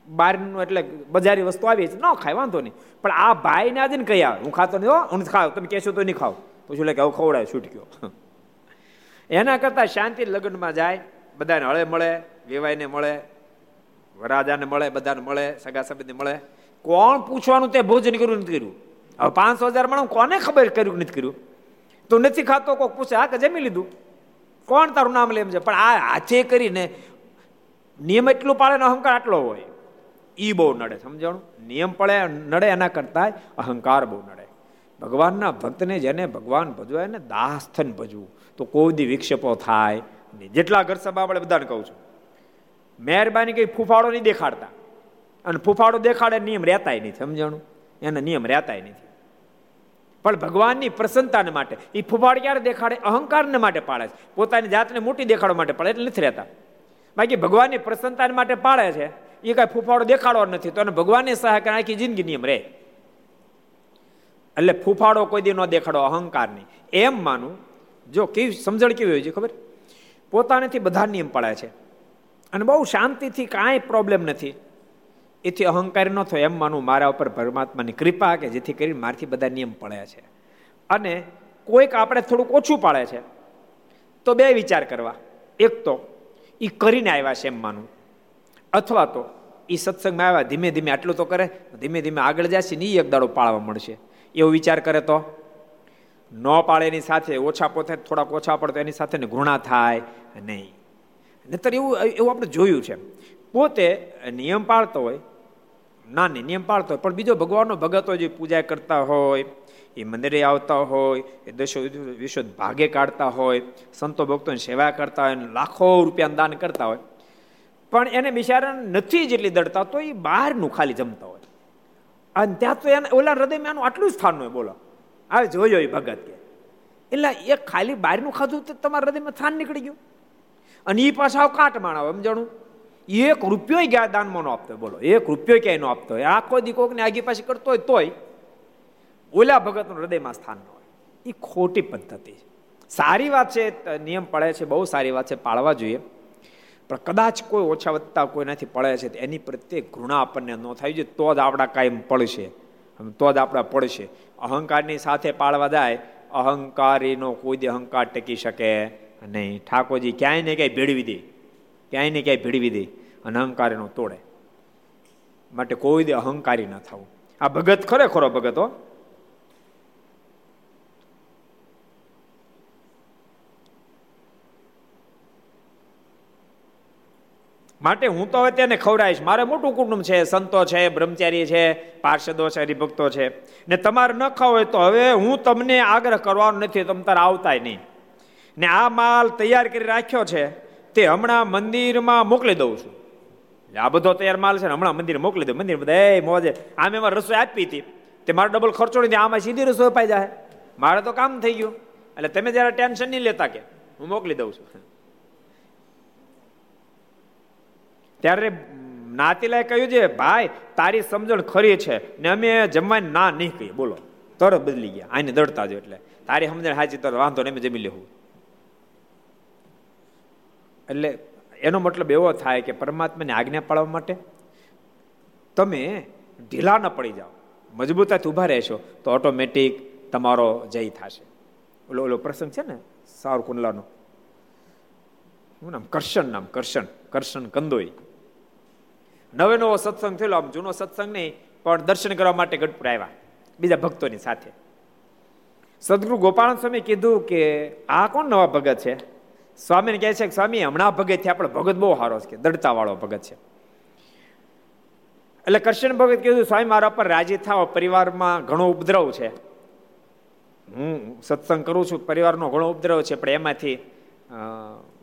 બહારનું એટલે બજારી વસ્તુ આવી છે, ન ખાય, વાંધો નહીં. પણ આ ભાઈને આજે ને કહી આવે. હું ખાતો નહીં હો, હું ખાવ તમે કહેશો તો નહીં ખાવ. પછી લે કે, હવે ખવડાય, છૂટક્યો. એના કરતાં શાંતિ લગ્નમાં જાય, બધાને હળે મળે વેવાઈને મળે, વરાજાને મળે, બધાને મળે, સગા સંબંધી મળે. કોણ પૂછવાનું તે ભોજન કર્યું, નથી કર્યું. હવે પાંચસો હજાર માણસ કોને ખબર કર્યું નથી કર્યું? તું નથી ખાતો, કોક પૂછે, હા, કે જમી લીધું? કોણ તારું નામ લેમ છે? પણ આ હાથે કરીને નિયમ એટલું પાળે ને અહંકાર આટલો હોય. એ બહુ નડે, સમજાણું? નિયમ પડે નડે એના કરતા અહંકાર બહુ નડે. ભગવાનના ભક્તને જેને ભગવાન ભજવાય ને દાસ થઈને ભજવું. તો કોઈ દી વિક્ષેપો થાય જેટલા ઘર સભા આપણે બધાને કહું છું. મહેરબાની કઈ ફૂફાડો નહીં દેખાડતા. અને ફૂફાડો દેખાડે નિયમ રહેતાય નહીં, સમજાણું? એને નિયમ રહેતાય નથી પણ ભગવાનની પ્રસન્નતાને માટે એ ફૂફાડ ક્યારે દેખાડે? અહંકારને માટે પાડે છે. પોતાની જાતને મોટી દેખાડવા માટે પાડે એટલે નથી રહેતા. બાકી ભગવાનની પ્રસન્નતાને માટે પાડે છે એ કાંઈ ફૂફાડો દેખાડવા નથી. તો એને ભગવાનની સહાય આખી જિંદગી નિયમ રહે. એટલે ફૂફાડો કોઈ દી ન દેખાડો નહીં. એમ માનું, જો કેવી સમજણ કેવી હોય છે ખબર? પોતાનેથી બધા નિયમ પાળે છે. અને બહુ શાંતિથી કાંઈ પ્રોબ્લેમ નથી. એથી અહંકાર ન થયો એમ માનું મારા ઉપર પરમાત્માની કૃપા કે જેથી કરીને મારથી બધા નિયમ પડ્યા છે. અને કોઈક આપણે થોડુંક ઓછું પાડે છે. તો બે વિચાર કરવા. એક તો એ કરીને આવ્યા છે એમ માનું. અથવા તો એ સત્સંગમાં આવ્યા, ધીમે ધીમે આટલું તો કરે, ધીમે ધીમે આગળ જશે ને એ એક દાડો પાળવા મળશે. એવો વિચાર કરે તો? ન પાળે એની સાથે, ઓછા પોતે, થોડાક ઓછા પડે તો એની સાથે ઘૃણા થાય નહીં. નતર એવું એવું આપણે જોયું છે. પોતે નિયમ પાળતો હોય, ના, નહીં, નિયમ પાળતો હોય, પણ બીજો ભગવાનનો ભગત હોય, જે પૂજા કરતા હોય, એ મંદિરે આવતા હોય, એ દશો વિશ્વ ભાગે કાઢતા હોય, સંતો ભક્તોની સેવા કરતા હોય લાખો રૂપિયા દાન કરતા હોય, પણ એને બિચારા નથી જેટલી દડતા, તો એ બહારનું ખાલી જમતા હોય. અને ત્યાં તો એને, ઓલા હૃદયમાં એનું આટલું જ સ્થાન હોય, બોલો. આવે જોયો એ ભગત કે. એટલે એ ખાલી બહારનું ખાધું તો તમારા હૃદયમાં સ્થાન નીકળી ગયું. અને એ પાછા કાટ માણાવ સમજાણું? એક રૂપિયો ગયા દાનમાં આપતો, બોલો. એક રૂપિયો ક્યાંય નો આપતો હોય? આખો દી કોકને આગી પાછી કરતો હોય તોય ઓલા ભગતનું હૃદયમાં સ્થાન ન હોય. એ ખોટી પદ્ધતિ છે. સારી વાત છે નિયમ પડે છે, બહુ સારી વાત છે, પાળવા જોઈએ. પણ કદાચ કોઈ ઓછા વધતા કોઈ નથી પડે છે એની પ્રત્યે ઘૃણા આપણને ન થાય. છે તો જ આપણા કાયમ પડશે. તો જ આપણા પડશે. અહંકારની સાથે પાળવા જાય, અહંકારીનો કોઈ દે અહંકાર ટકી શકે. નહીં ઠાકોરજી ક્યાંય ને ક્યાંય ભેળવી દે, ક્યાંય ને ક્યાંય ભેળવી દે અને અહંકારીનો તોડે. માટે કોઈ દે અહંકારી ન થવું આ ભગત ખરેખરો ભગત હો. માટે હું તો હવે તેને ખવડાવીશ. મારે મોટું કુટુંબ છે, સંતો છે, બ્રહ્મચારી છે, પાર્ષદો છે, હરિભક્તો છે. ને તમારે ન ખાવ હોય તો હવે હું તમને આગ્રહ કરવાનો નથી, તમે તારે આવતાય નહીં. ને આ માલ તૈયાર કરી રાખ્યો છે, તે હમણાં મંદિરમાં મોકલી દઉં છું. આ બધો તૈયાર માલ છે ને હમણાં મંદિર મોકલી દઉં. મંદિર બધા મોજે, આમે એમાં રસોઈ આપી હતી. તે મારો ડબલ ખર્ચો નહીં આમાં સીધી રસોઈ અપાઈ જાય મારે તો કામ થઈ ગયું. એટલે તમે જયારે ટેન્શન નહીં લેતા કે, હું મોકલી દઉં છું. ત્યારે નાતીલાએ કહ્યું છે, ભાઈ, તારી સમજણ ખરી છે ને અમે જમવાની ના નહીં કહીએ. બોલો, તરત બદલી ગયા. આને દડતા જો એટલે. તારી સમજણ હાજી તરત વાંધો ને અમે જમી લેવું. એટલે એનો મતલબ એવો થાય કે પરમાત્માની આજ્ઞા પાળવા માટે તમે ઢીલા ન પડી જાઓ. મજબૂતાથી ઊભા રહેશો તો ઓટોમેટિક તમારો જય થશે. ઓલો ઓલો પ્રસંગ છે ને સાર કુંડલાનો શું નામ? કરશન નામ, કરશન કરશન કંદોઈ. નવે નવો સત્સંગ થયેલો, આમ જૂનો સત્સંગ નહીં, પણ દર્શન કરવા માટે ગઢપુર આવ્યા, બીજા ભક્તોની સાથે. સદગુરુ ગોપાલ સ્વામી કીધું કે આ કોણ નવા ભગત છે? સ્વામીને કહે છે કે સ્વામી, હમણાં ભગત થયા પણ ભગત બહુ સારો છે દડતા વાળો ભગત છે. એટલે કૃષ્ણ ભગત કીધું, સ્વામી, મારા પર રાજી થાવ પરિવારમાં ઘણો ઉપદ્રવ છે. હું સત્સંગ કરું છું, પરિવારનો ઘણો ઉપદ્રવ છે, પણ એમાંથી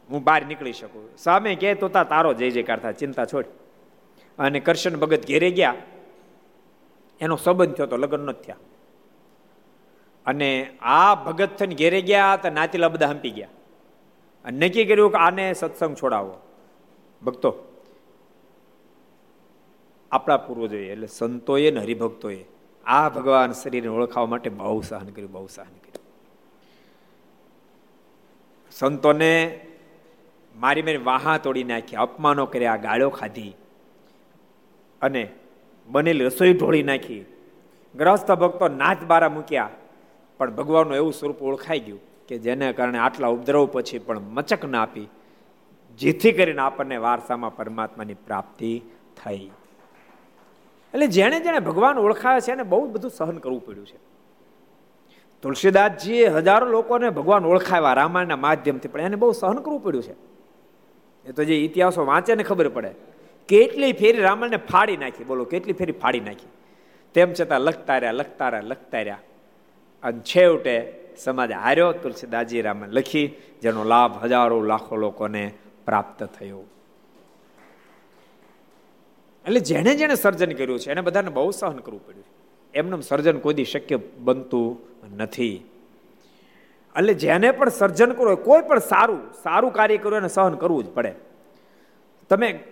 હું બહાર નીકળી શકું. સ્વામી કહે, તો તારો જય જયકાર થાય, ચિંતા છોડ. અને કરશન ભગત ઘેરે ગયા. એનો સંબંધ થયો તો લગ્ન નથી થયા. અને આ ભગત થઈને ઘેરે ગયા, તો નાતીલા બધા હંપી ગયા. અને નક્કી કર્યું કે આને સત્સંગ છોડાવો. ભક્તો, આપણા પૂર્વજોએ, એટલે સંતોએ ને હરિભક્તોએ, આ ભગવાન શરીરને ઓળખાવા માટે બહુ સહન કર્યું, બહુ સહન કર્યું. સંતોને મારી મારી વાહા તોડી નાખી, અપમાનો કર્યા, ગાળો ખાધી અને બનેલી રસોઈ ઢોળી નાખી. ગ્રસ્ત ભક્તો નાચ બારા મૂક્યા, પણ ભગવાનનું એવું સ્વરૂપ ઓળખાઈ ગયું. કે જેને કારણે આટલા ઉપદ્રવ પછી પણ મચક ના આપી, જેથી કરીને આપણને વારસામાં પરમાત્માની પ્રાપ્તિ થઈ. એટલે જેણે જેણે ભગવાન ઓળખાવે છે એને બહુ બધું સહન કરવું પડ્યું છે. તુલસીદાસજીએ હજારો લોકોને ભગવાન ઓળખાવ્યા રામાયણના માધ્યમથી, પણ એને બહુ સહન કરવું પડ્યું છે. એ તો જે ઇતિહાસો વાંચે ને ખબર પડે. કેટલી ફેરી રામાયણને ફાડી નાખી, બોલો કેટલી ફેરી ફાડી નાખી. તેમ છતાં લખતા રહ્યા લખતા રહ્યા લખતા રહ્યા અને છેવટે સમાજ હાર્યો તુલસીદાસજી રામે લખી, જેનો લાભ હજારો લાખો લોકોને પ્રાપ્ત થયો. એટલે જેણે જેણે સર્જન કર્યું છે, એને બધાને બહુ સહન કરવું પડ્યું. એમનું સર્જન કોઈ શક્ય બનતું નથી. એટલે જેને પણ સર્જન કરવું કોઈ પણ સારું સારું કાર્ય કરવું એને સહન કરવું જ પડે. તમે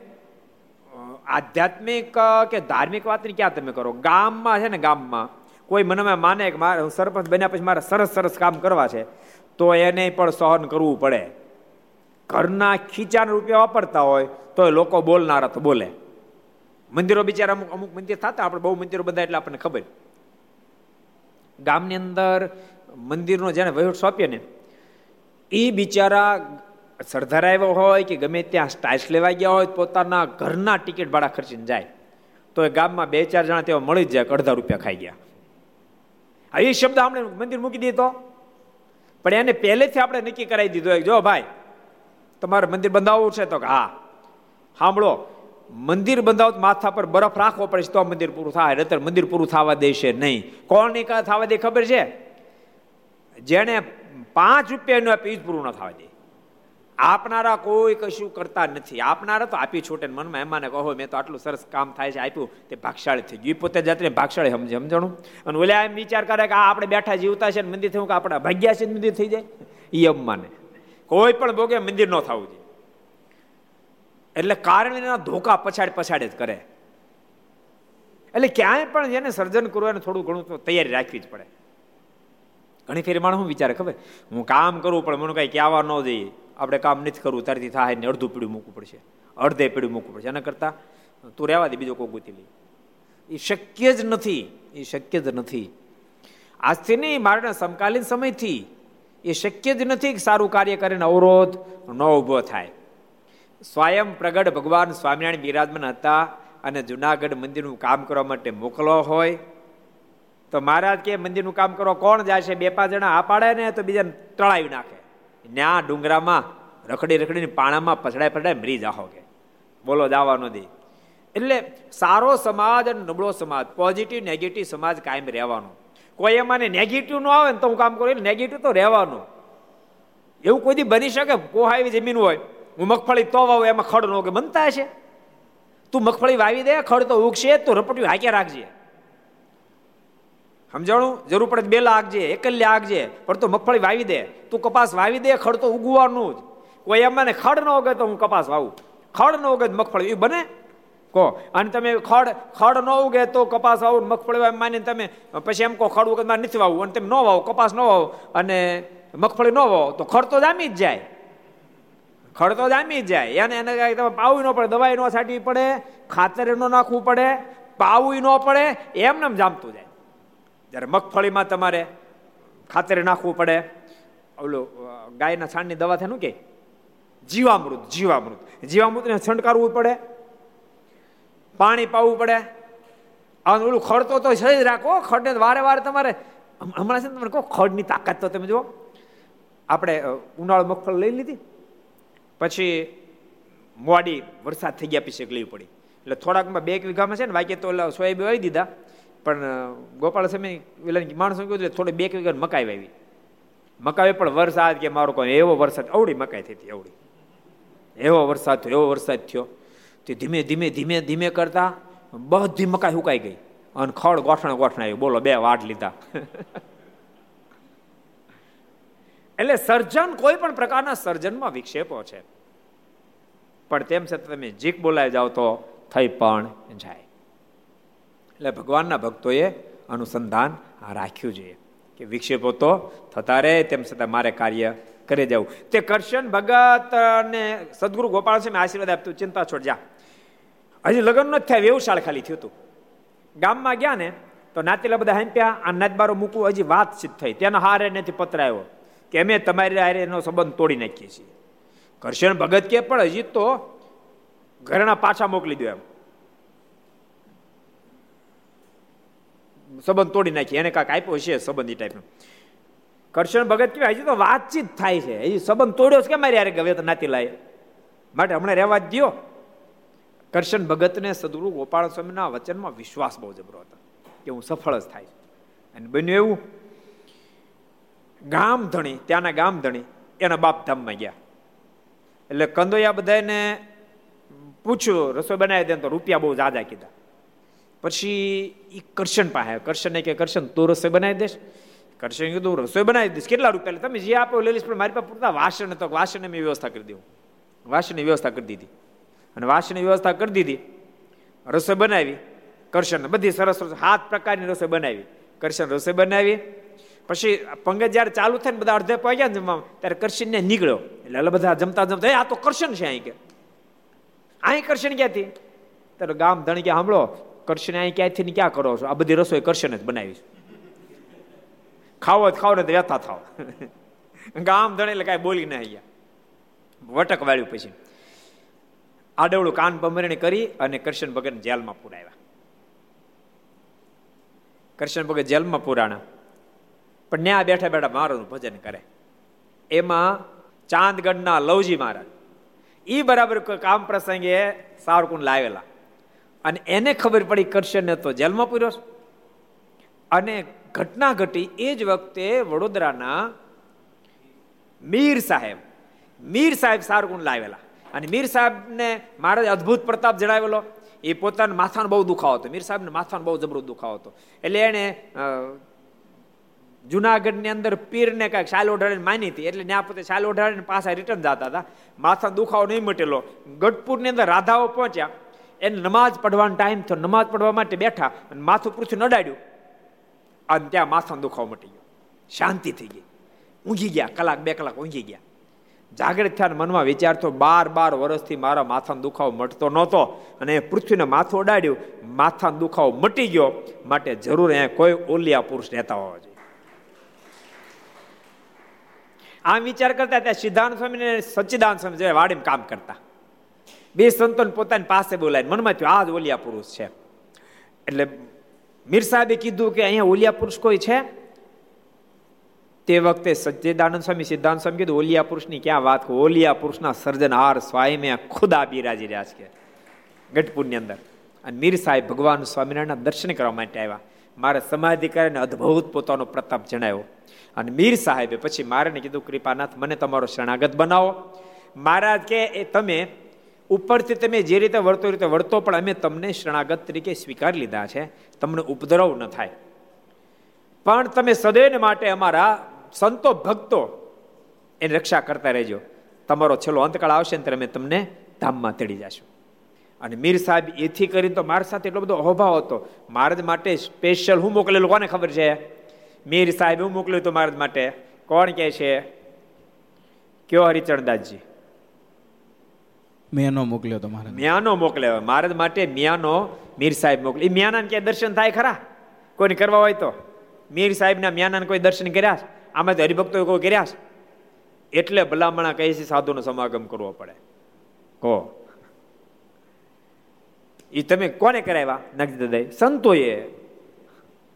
આધ્યાત્મિક કે ધાર્મિક વાતની ક્યાં તમે કરો? ગામમાં છે ને ગામમાં કોઈ મનમાં માને કે મારે સરપંચ બન્યા પછી મારે સરસ સરસ કામ કરવા છે, તો એને પણ સહન કરવું પડે. ઘરના ખીચાના રૂપિયા વાપરતા હોય તો લોકો બોલનારા તો બોલે. મંદિરો બિચારા અમુક અમુક મંદિર થતા, આપણે બહુ મંદિરો બધા એટલે આપણને ખબર. ગામની અંદર મંદિરનો જેને વહીવટ સોંપીએ ને એ બિચારા સરદાર આવ્યો હોય કે ગમે ત્યાં સ્ટાઇલ્સ લેવા ગયા હોય, પોતાના ઘરના ટિકિટ ભાડા ખર્ચીને જાય. તો એ ગામમાં બે ચાર જણા તેવા મળી જ જાય અડધા રૂપિયા ખાઈ ગયા. આ એ શબ્દ આપણે મંદિર મૂકી દીધો પણ એને પહેલેથી આપણે નક્કી કરાવી દીધો જો ભાઈ, તમારે મંદિર બંધાવવું છે તો હા. સાંભળો, મંદિર બંધાવ માથા પર બરફ રાખવો પડે છે તો મંદિર પૂરું થાય નતર મંદિર પૂરું થવા દેશે નહીં. કોણ નહીં થવા દે ખબર છે? જેને પાંચ રૂપિયાનું આપે જ પૂરું ન થવા દે. આપનારા કોઈ કશું કરતા નથી. આપનારા તો આપી છૂટે મનમાં એમાં કહો મેં તો આટલું સરસ કામ થાય છે, આપ્યું. તે ભાગશાળી થઈ ગયું પોતે જાતને ભાગશાળી સમજે, સમજણું? અને ઓલા એમ વિચાર કરે કે આ આપણે બેઠા જીવતા છે મંદિર થયું કે આપણે ભાગ્યા છે મંદિર થઈ જાય? એ અમ્માને. કોઈ પણ ભોગે મંદિર ન થવું જોઈએ. એટલે કારણ એના ધોકા પછાડ પછાડ જ કરે. એટલે ક્યાંય પણ જેને સર્જન કરવાનું થોડું ઘણું તો તૈયારી રાખવી જ પડે. ઘણી ફેરી માણસ હું વિચારે, ખબર? હું કામ કરું, પણ મને કઈ કહેવા ન જઈએ આપણે કામ નથી કરવું તારથી થાય ને અડધું પીડું મૂકવું પડશે. અડધે પીડું મૂકવું પડશે. એના કરતાં તું રહેવા દે, બીજો કોઈ ગુતી લે. એ શક્ય જ નથી, એ શક્ય જ નથી. આજથી નહીં મારા સમકાલીન સમયથી એ શક્ય જ નથી કે સારું કાર્ય કરીને અવરોધ ન ઊભો થાય. સ્વયં પ્રગટ ભગવાન સ્વામિનારાયણ બિરાજમાન હતા અને જુનાગઢ મંદિરનું કામ કરવા માટે મોકલો હોય, તો મહારાજ કે મંદિરનું કામ કરવા કોણ જાય છે બે પાંચ જણા આ પાડે ને તો બીજાને તળાવી નાખે. ન્યા ડુંગરામાં રખડી રખડીને પાણામાં પછડાય પછડાય મરી જાહો કે. બોલો જવા ન દે એટલે સારો સમાજ અને નબળો સમાજ પોઝિટિવ નેગેટિવ સમાજ કાયમ રહેવાનો. કોઈ એમાં નેગેટિવ નો આવે ને તો હું કામ કરું નેગેટિવ તો રહેવાનું. એવું કોઈ બની શકે? કોહા એવી જમીન હોય, હું મગફળી તો વાવું, એમાં ખડ નો કે બનતા છે તું મગફળી વાવી દે, ખડ તો ઉગશે, તો રપટ્યું હાક્યા રાખજે. સમજાણું? જરૂર પડે બેલા આગજે એકલ્યા આગજે પણ તો મગફળી વાવી દે. તું કપાસ વાવી દે, ખડ તો ઉગવાનું જ. કોઈ એમ મને ખડ ન ઉગે તો હું કપાસ વાવું. ખડ ન ઉગે મગફળી એ બને. કહો અને તમે ખડ ખડ ન ઉગે તો કપાસ વાવું, મગફળી વાવ માનીને તમે, પછી એમ કહો, ખડ ઉગે મારે નથી વાવું, અને તમે ન વાવો, કપાસ ન વાવો, અને મગફળી ન વાવો, તો ખડ તો જામી જ જાય. ખડ તો જામી જ જાય. એને એને તમે પાવું ન પડે, દવાઈ ન છાંટવી પડે, ખાતર ન નાખવું પડે પાવું ન પડે એમને જામતું જાય. જ્યારે મગફળીમાં તમારે ખાતર નાખવું પડે, ઓલું ગાયના છાણની દવા થાય કે? જીવામૃત જીવામૃત. જીવામૃતને છંટકારવું પડે, પાણી પાવું પડે. અને ઓલું ખડતો તો છે જ રાખો, ખડને વારે વારે તમારે હમણાં છે ને તમને કહો, ખડની તાકાત તો તમે જુઓ. આપણે ઉનાળો મગફળી લઈ લીધી. પછી મોડી વરસાદ થઈ ગયા, પછી લેવી પડી. એટલે થોડાકમાં બે વીઘામાં છે ને વાક્ય તો સોયાબી વાવી દીધા. પણ ગોપાલ સમય વેલાની માણસો કીધું થોડી બે કે મકાઈ વાવી. મકાઈ પણ વરસાદ કે મારો કોઈ એવો વરસાદ અવડી મકાઈ થઈ હતી એવો વરસાદ થયો, એવો વરસાદ થયો. તે ધીમે ધીમે ધીમે ધીમે કરતા બધી મકાઈ સુકાઈ ગઈ. અને ખડ ગોઠણ આવ્યું. બોલો, બે વાટ લીધા. એટલે સર્જન કોઈ પણ પ્રકારના સર્જનમાં વિક્ષેપો છે. પણ તેમ છતાં તમે જીક બોલાવી જાઓ તો થઈ પણ જાય. એટલે ભગવાનના ભક્તોએ અનુસંધાન રાખ્યું જોઈએ કે વિક્ષેપો તો થતા રહે, તેમ છતાં મારે કાર્ય કરી જવું. તે કરશન ભગત ને સદગુરુ ગોપાલ છે આશીર્વાદ આપતું. ચિંતા છોડ, જા. હજી લગ્ન નથી થયા, વ્યવસાળ ખાલી થયું હતું. ગામમાં ગયા ને, તો નાતેલા બધા હંપ્યા, આ નાતબારો મૂકવું હજી વાતચીત થઈ. તેનો હારે નથી પત્ર આવ્યો કે અમે તમારી હારે એનો સંબંધ તોડી નાખીએ છીએ. કરશન ભગત કે, પણ હજી તો ઘરના પાછા મોકલી દો એમ. સંબંધ તોડી નાખીએ એને કાંઈક આપ્યો છે સંબંધ એ ટાઈપનો કરશન ભગત કહેવાય, હજી તો વાતચીત થાય છે. હજી સંબંધ તોડ્યો છે કે મારી યારે ગવે તો નાતી લાય? માટે હમણાં રહેવા જ દો કરશન ભગતને સદગુરુ ગોપાલ સ્વામીના વચનમાં વિશ્વાસ બહુ જબરો હતો, કે હું સફળ જ થાય. અને બન્યું એવું. ગામ ધણી, ત્યાંના ગામ ધણી, એના બાપ ધામમાં ગયા. એટલે કંદોયા બધાને પૂછ્યું, રસોઈ બનાવી દે તો રૂપિયા બહુ જાજા કીધા. પછી એ કરશન પાસે કરશનને કે કરશન, તું રસોઈ બનાવી દેશ. કરશન કીધું રસોઈ બનાવી દઈશ. કેટલા રૂપિયા તમે જે આપો લઈ લઈશ, પણ મારી પાસે પૂરતા વાસણ તો વાસણ મેં વ્યવસ્થા કરી દઉં વાસણની વ્યવસ્થા કરી દીધી. અને વાસણની વ્યવસ્થા કરી દીધી. રસોઈ બનાવી. કરશન બધી સરસ હાથ પ્રકારની રસોઈ બનાવી. કરશન રસોઈ બનાવી. પછી પંગત જયારે ચાલુ થાય ને બધા અડધે પગ્યા જમવા ત્યારે કરશન ને નીકળ્યો. એટલે બધા જમતા જમતા આ તો કરશન છે અહીં કે. અહીં કરશન ક્યાંથી? ત્યારે ગામ ધણી કે સાંભળો કરશન અહીં ક્યાંથી ને ક્યાં કરો છો? આ બધી રસોઈ કરશન જ બનાવી ખાવો જ ખાવ ને તો વ્યથા થાવ. ગામ ધણે એટલે કાંઈ બોલી ના અહીંયા વટક વાળ્યું પછી. આડવડું કાન પમરણી કરી અને કરશન ભગત જેલમાં પુરાવ્યા. કરશન ભગત જેલમાં પુરાણા. પણ ત્યાં બેઠા બેઠા મારું ભજન કરે. એમાં ચાંદગઢના લવજી મહારાજ. એ બરાબર કામ પ્રસંગે સાવરકુંડ લાવેલા અને એને ખબર પડી કરશે ને તો જેલમાં પૂર્યો અને ઘટના ઘટી એ જ વખતે વડોદરાના મીર સાહેબ મીર સાહેબ સારગુણ લાવેલા અને મીર સાહેબને મારે અદ્ભુત પ્રતાપ જણાવેલો. એ પોતાના માથાનો બહુ દુખાવો હતો. મીર સાહેબને માથાનો બહુ જબરો દુખાવો હતો. એટલે એને જુનાગઢની અંદર પીરને કાંઈક શાલ ઓઢાડીને માની હતી. એટલે ત્યાં પોતે શાલ ઓઢાડીને પાછા રિટર્ન જતા હતા. માથા દુખાવો નહીં મટેલો. ગઢપુરની અંદર રાધાઓ પહોંચ્યા. એને નમાઝ પઢવાનો ટાઈમ થયો. નમાઝ પઢવા માટે બેઠા અને માથું પૃથ્વી નડાડ્યું. અને ત્યાં માથાનો દુખાવો મટી ગયો. શાંતિ થઈ ગઈ. ઊંઘી ગયા, કલાક બે કલાક ઊંઘી ગયા. જાગૃત થયા મનમાં વિચાર તો બાર બાર વર્ષથી મારા માથાનો દુખાવો મટતો નહોતો અને પૃથ્વીને માથું અડાડ્યું માથાનો દુખાવો મટી ગયો. માટે જરૂર અહીંયા કોઈ ઓલિયા પુરુષ રહેતા હોવા જોઈએ. આમ વિચાર કરતા ત્યાં સિદ્ધાંત સ્વામી ને સચ્ચિદાન સ્વામી વાડીમાં કામ કરતા. બે સંતોને પોતાની પાસે બોલાય મનમાં થયું, આ જ ઓલિયા પુરુષ છે. એટલે મીર સાહેબે કીધું કે અહીંયા ઓલિયા પુરુષ કોઈ છે? તે વખતે સચ્ચિદાનંદ સ્વામી, સિદ્ધાંત સ્વામી કીધું, ઓલિયા પુરુષની ક્યાં વાત ઓલિયા પુરુષના સર્જનહાર સ્વામી ખુદા બિરાજી રહ્યા છે. ગઢપુરની અંદર. અને મીર સાહેબ ભગવાન સ્વામિનારાયણના દર્શન કરવા માટે આવ્યા. મારે સમાધિ કરીને અદ્ભુત પોતાનો પ્રતાપ જણાવ્યો. અને મીર સાહેબે પછી મારે કીધું, કૃપાનાથ, મને તમારો શરણાગત બનાવો. મહારાજ કે એ તમે ઉપરથી તમે જે રીતે વર્તો રીતે વર્તો પણ અમે તમને શરણાગત તરીકે સ્વીકારી લીધા છે. તમને ઉપદ્રવ ન થાય. પણ તમે સદૈવ માટે અમારા સંતો ભક્તો એની રક્ષા કરતા રહેજો. તમારો છેલ્લો અંતકાળ આવશે ને ત્યારે અમે તમને ધામમાં તેડી જશું. અને મીર સાહેબ એથી કરીને તો મારા સાથે એટલો બધો અહોભાવ હતો. મારા માટે સ્પેશિયલ હું મોકલેલું, કોને ખબર છે? મીર સાહેબ હું મોકલ્યું હતું મારા માટે. કોણ કે છે? કયો હરિચરણદાસજી? મેનો મોકલ્યો તો મારે મ્યાનો મોકલ્યો. મહારાજ માટે મ્યાનો મીર સાહેબ મોકલે મ્યાના ક્યાંય દર્શન થાય ખરા? કોઈને કરવા હોય તો? મીર સાહેબના મ્યાના કોઈ દર્શન કર્યા આમાં તો હરિભક્તો કોઈ કર્યા એટલે ભલામણા કહે છે, સાધુનો સમાગમ કરવો પડે. કહો. એ તમે કોને કરાવ્યા? નગદી દાદા સંતોએ.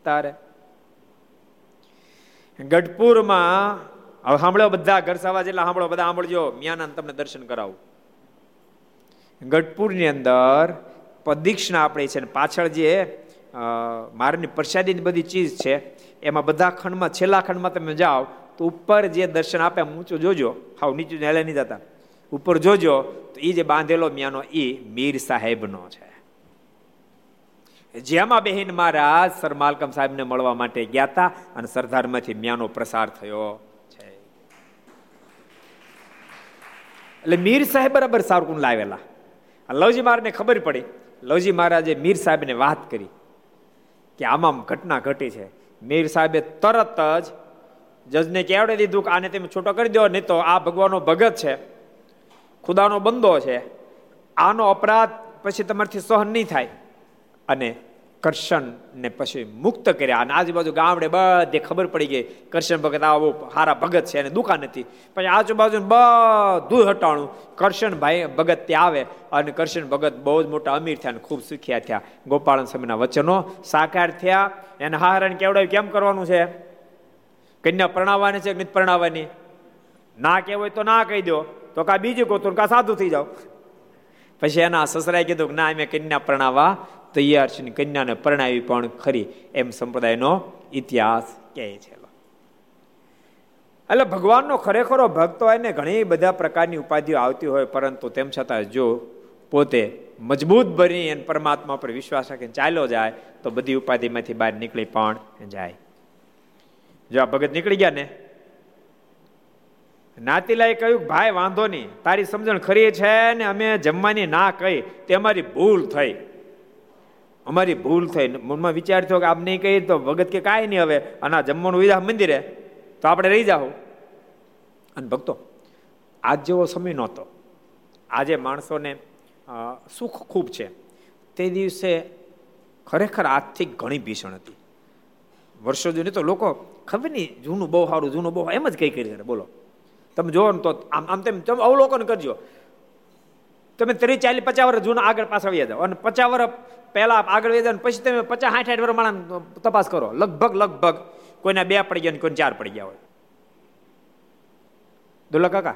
તારે. ગઢપુરમાં, હવે સાંભળો બધા, ઘર સાવા જેટલા સાંભળો, બધા સાંભળજો. મિયાના તમને દર્શન કરાવું. ગઢપુરની અંદર પ્રદિક્ષિણા આપણે છે ને પાછળ જે મારની પ્રસાદીની બધી ચીજ છે, એમાં બધા ખંડમાં, છેલ્લા ખંડમાં તમે જાઓ, તો ઉપર જે દર્શન આપે ઊંચું જોજો, હાવ નીચું હેલે નહીં જતા. ઉપર જોજો, તો એ જે બાંધેલો મિયાનો એ મીર સાહેબનો છે. જેમાં બહેન મહારાજ સર માલકમ સાહેબને મળવા માટે ગયા હતા અને સરદારમાંથી મ્યાનો પ્રસાર થયો છે. એટલે મીર સાહેબ બરાબર સારકુન લાવેલા લવજી મહારાજને ખબર પડી. લવજી મહારાજે મીર સાહેબને વાત કરી કે આમાં ઘટના ઘટી છે. મીર સાહેબે તરત જ જજને કેવડે દીધું કે આને તમે છૂટો કરી દો, નહીં તો આ ભગવાનનો ભગત છે. ખુદાનો બંદો છે. આનો અપરાધ પછી તમારથી સહન નહીં થાય. અને કરશનને પછી મુક્ત કર્યા. અને આજુબાજુ ગામડે બધે ખબર પડી ગઈ, કરશન ભગત આવો હારા ભગત છે અને દુકાન નથી પછી આજુબાજુ બધું હટાણું. કરશન ભાઈ ભગત ત્યાં આવે અને કરશન ભગત બહુ જ મોટા અમીર થયા અને ખૂબ સુખ્યા થયા. ગોપાળન સ્વામીના વચનો સાકાર થયા. એને હારણ કેવડાવ્યું? કેમ કરવાનું છે? કન્યા પરણાવવાની છે કે નથી પરણાવવાની? ના કહેવાય તો ના કહી દો. તો કા બીજું કહો તો કા સાધુ થઈ જાઓ. પછી એના સસરાએ કીધું કે ના, અમે કન્યા પરણાવવા તૈયાર છે કન્યાને પરણાવી પણ ખરી એમ સંપ્રદાયનો ઇતિહાસ કહે છે. એટલે ભગવાનનો ખરેખરો ભક્તો ને ઘણી બધા પ્રકારની ઉપાધિઓ આવતી હોય, પરંતુ તેમ છતાં જો પોતે મજબૂત બની અને પરમાત્મા પર વિશ્વાસ રાખીને ચાલ્યો જાય, તો બધી ઉપાધિમાંથી બહાર નીકળી પણ જાય. જો આ ભગત નીકળી ગયા ને? નાતીલાએ કહ્યું, ભાઈ, વાંધો નહીં. તારી સમજણ ખરી છે ને? અમે જમવાની ના કહી, તે અમારી ભૂલ થઈ. અમારી ભૂલ થઈ. મનમાં વિચાર થયો કે આપ નહીં કહીએ તો ભગત કે કાંઈ નહીં હવે. અને આ જમવાનું વિધા મંદિરે. તો આપણે રહી જાઓ અને ભક્તો, આજ જેવો સમય નહોતો. આજે માણસોને સુખ ખૂબ છે. તે દિવસે ખરેખર આજથી ઘણી ભીષણ હતી. વર્ષો જૂની તો લોકો ખબર નહીં, જૂનું બહુ સારું, જૂનું બહુ એમ જ કંઈ કરી બોલો. તમે જોવો ને તો આમ આમ તેમ, તમે અવલોકન કરજો. તમે ત્રીસ, ચાલીસ, પચાસ વર્ષ જૂના આગળ પાછળ આવી જાઓ. અને પચાસ વર્ષ પહેલા આગળ વેદન પછી તમે પચાસ સાઠ સાઠ પ્રમાણે તપાસ કરો. લગભગ લગભગ કોઈના બે પડી ગયા કોઈને ચાર પડી ગયા હોય. દુલ્લા કાકા,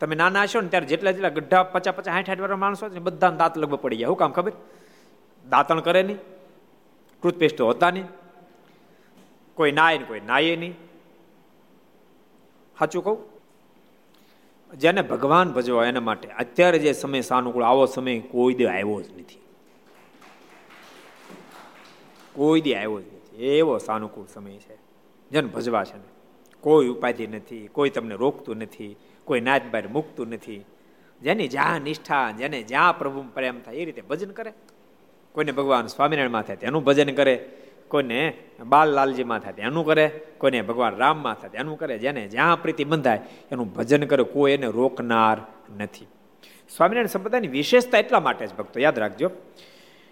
તમે નાના હશો ને ત્યારે જેટલા જેટલા ગઢા પચાસ પચાસ સાઠ સાઠ વાળા માણસો ને બધા દાંત લગભગ પડી ગયા. શું કામ ખબર? દાંતણ કરે નહીં. ટૂથપેસ્ટ હોતા નહીં. કોઈ નાય ને કોઈ નાયે નહીં. સાચું કહું? જેને ભગવાન ભજવા એના માટે અત્યારે જે સમય સાનુકૂળ, આવો સમય કોઈ દે આવ્યો જ નથી. કોઈ દી આવ્યો જ નથી. એવો સાનુકૂળ સમય છે. જેને ભજવા છે ને. કોઈ ઉપાધિ નથી, કોઈ તમને રોકતું નથી, કોઈ નાચ બાર મૂકતું નથી. જેની જ્યાં નિષ્ઠા, જેને જ્યાં પ્રભુ પ્રેમ થાય, એ રીતે ભજન કરે. કોઈને ભગવાન સ્વામિનારાયણમાં થાય તેનું ભજન કરે. કોઈને બાલલાલજીમાં થાય એનું કરે. કોઈને ભગવાન રામમાં થાય એનું કરે. જેને જ્યાં પ્રીતિ બંધાય, એનું ભજન કરે. કોઈ એને રોકનાર નથી. સ્વામિનારાયણ સંપ્રદાયની વિશેષતા એટલા માટે જ ભક્તો, યાદ રાખજો.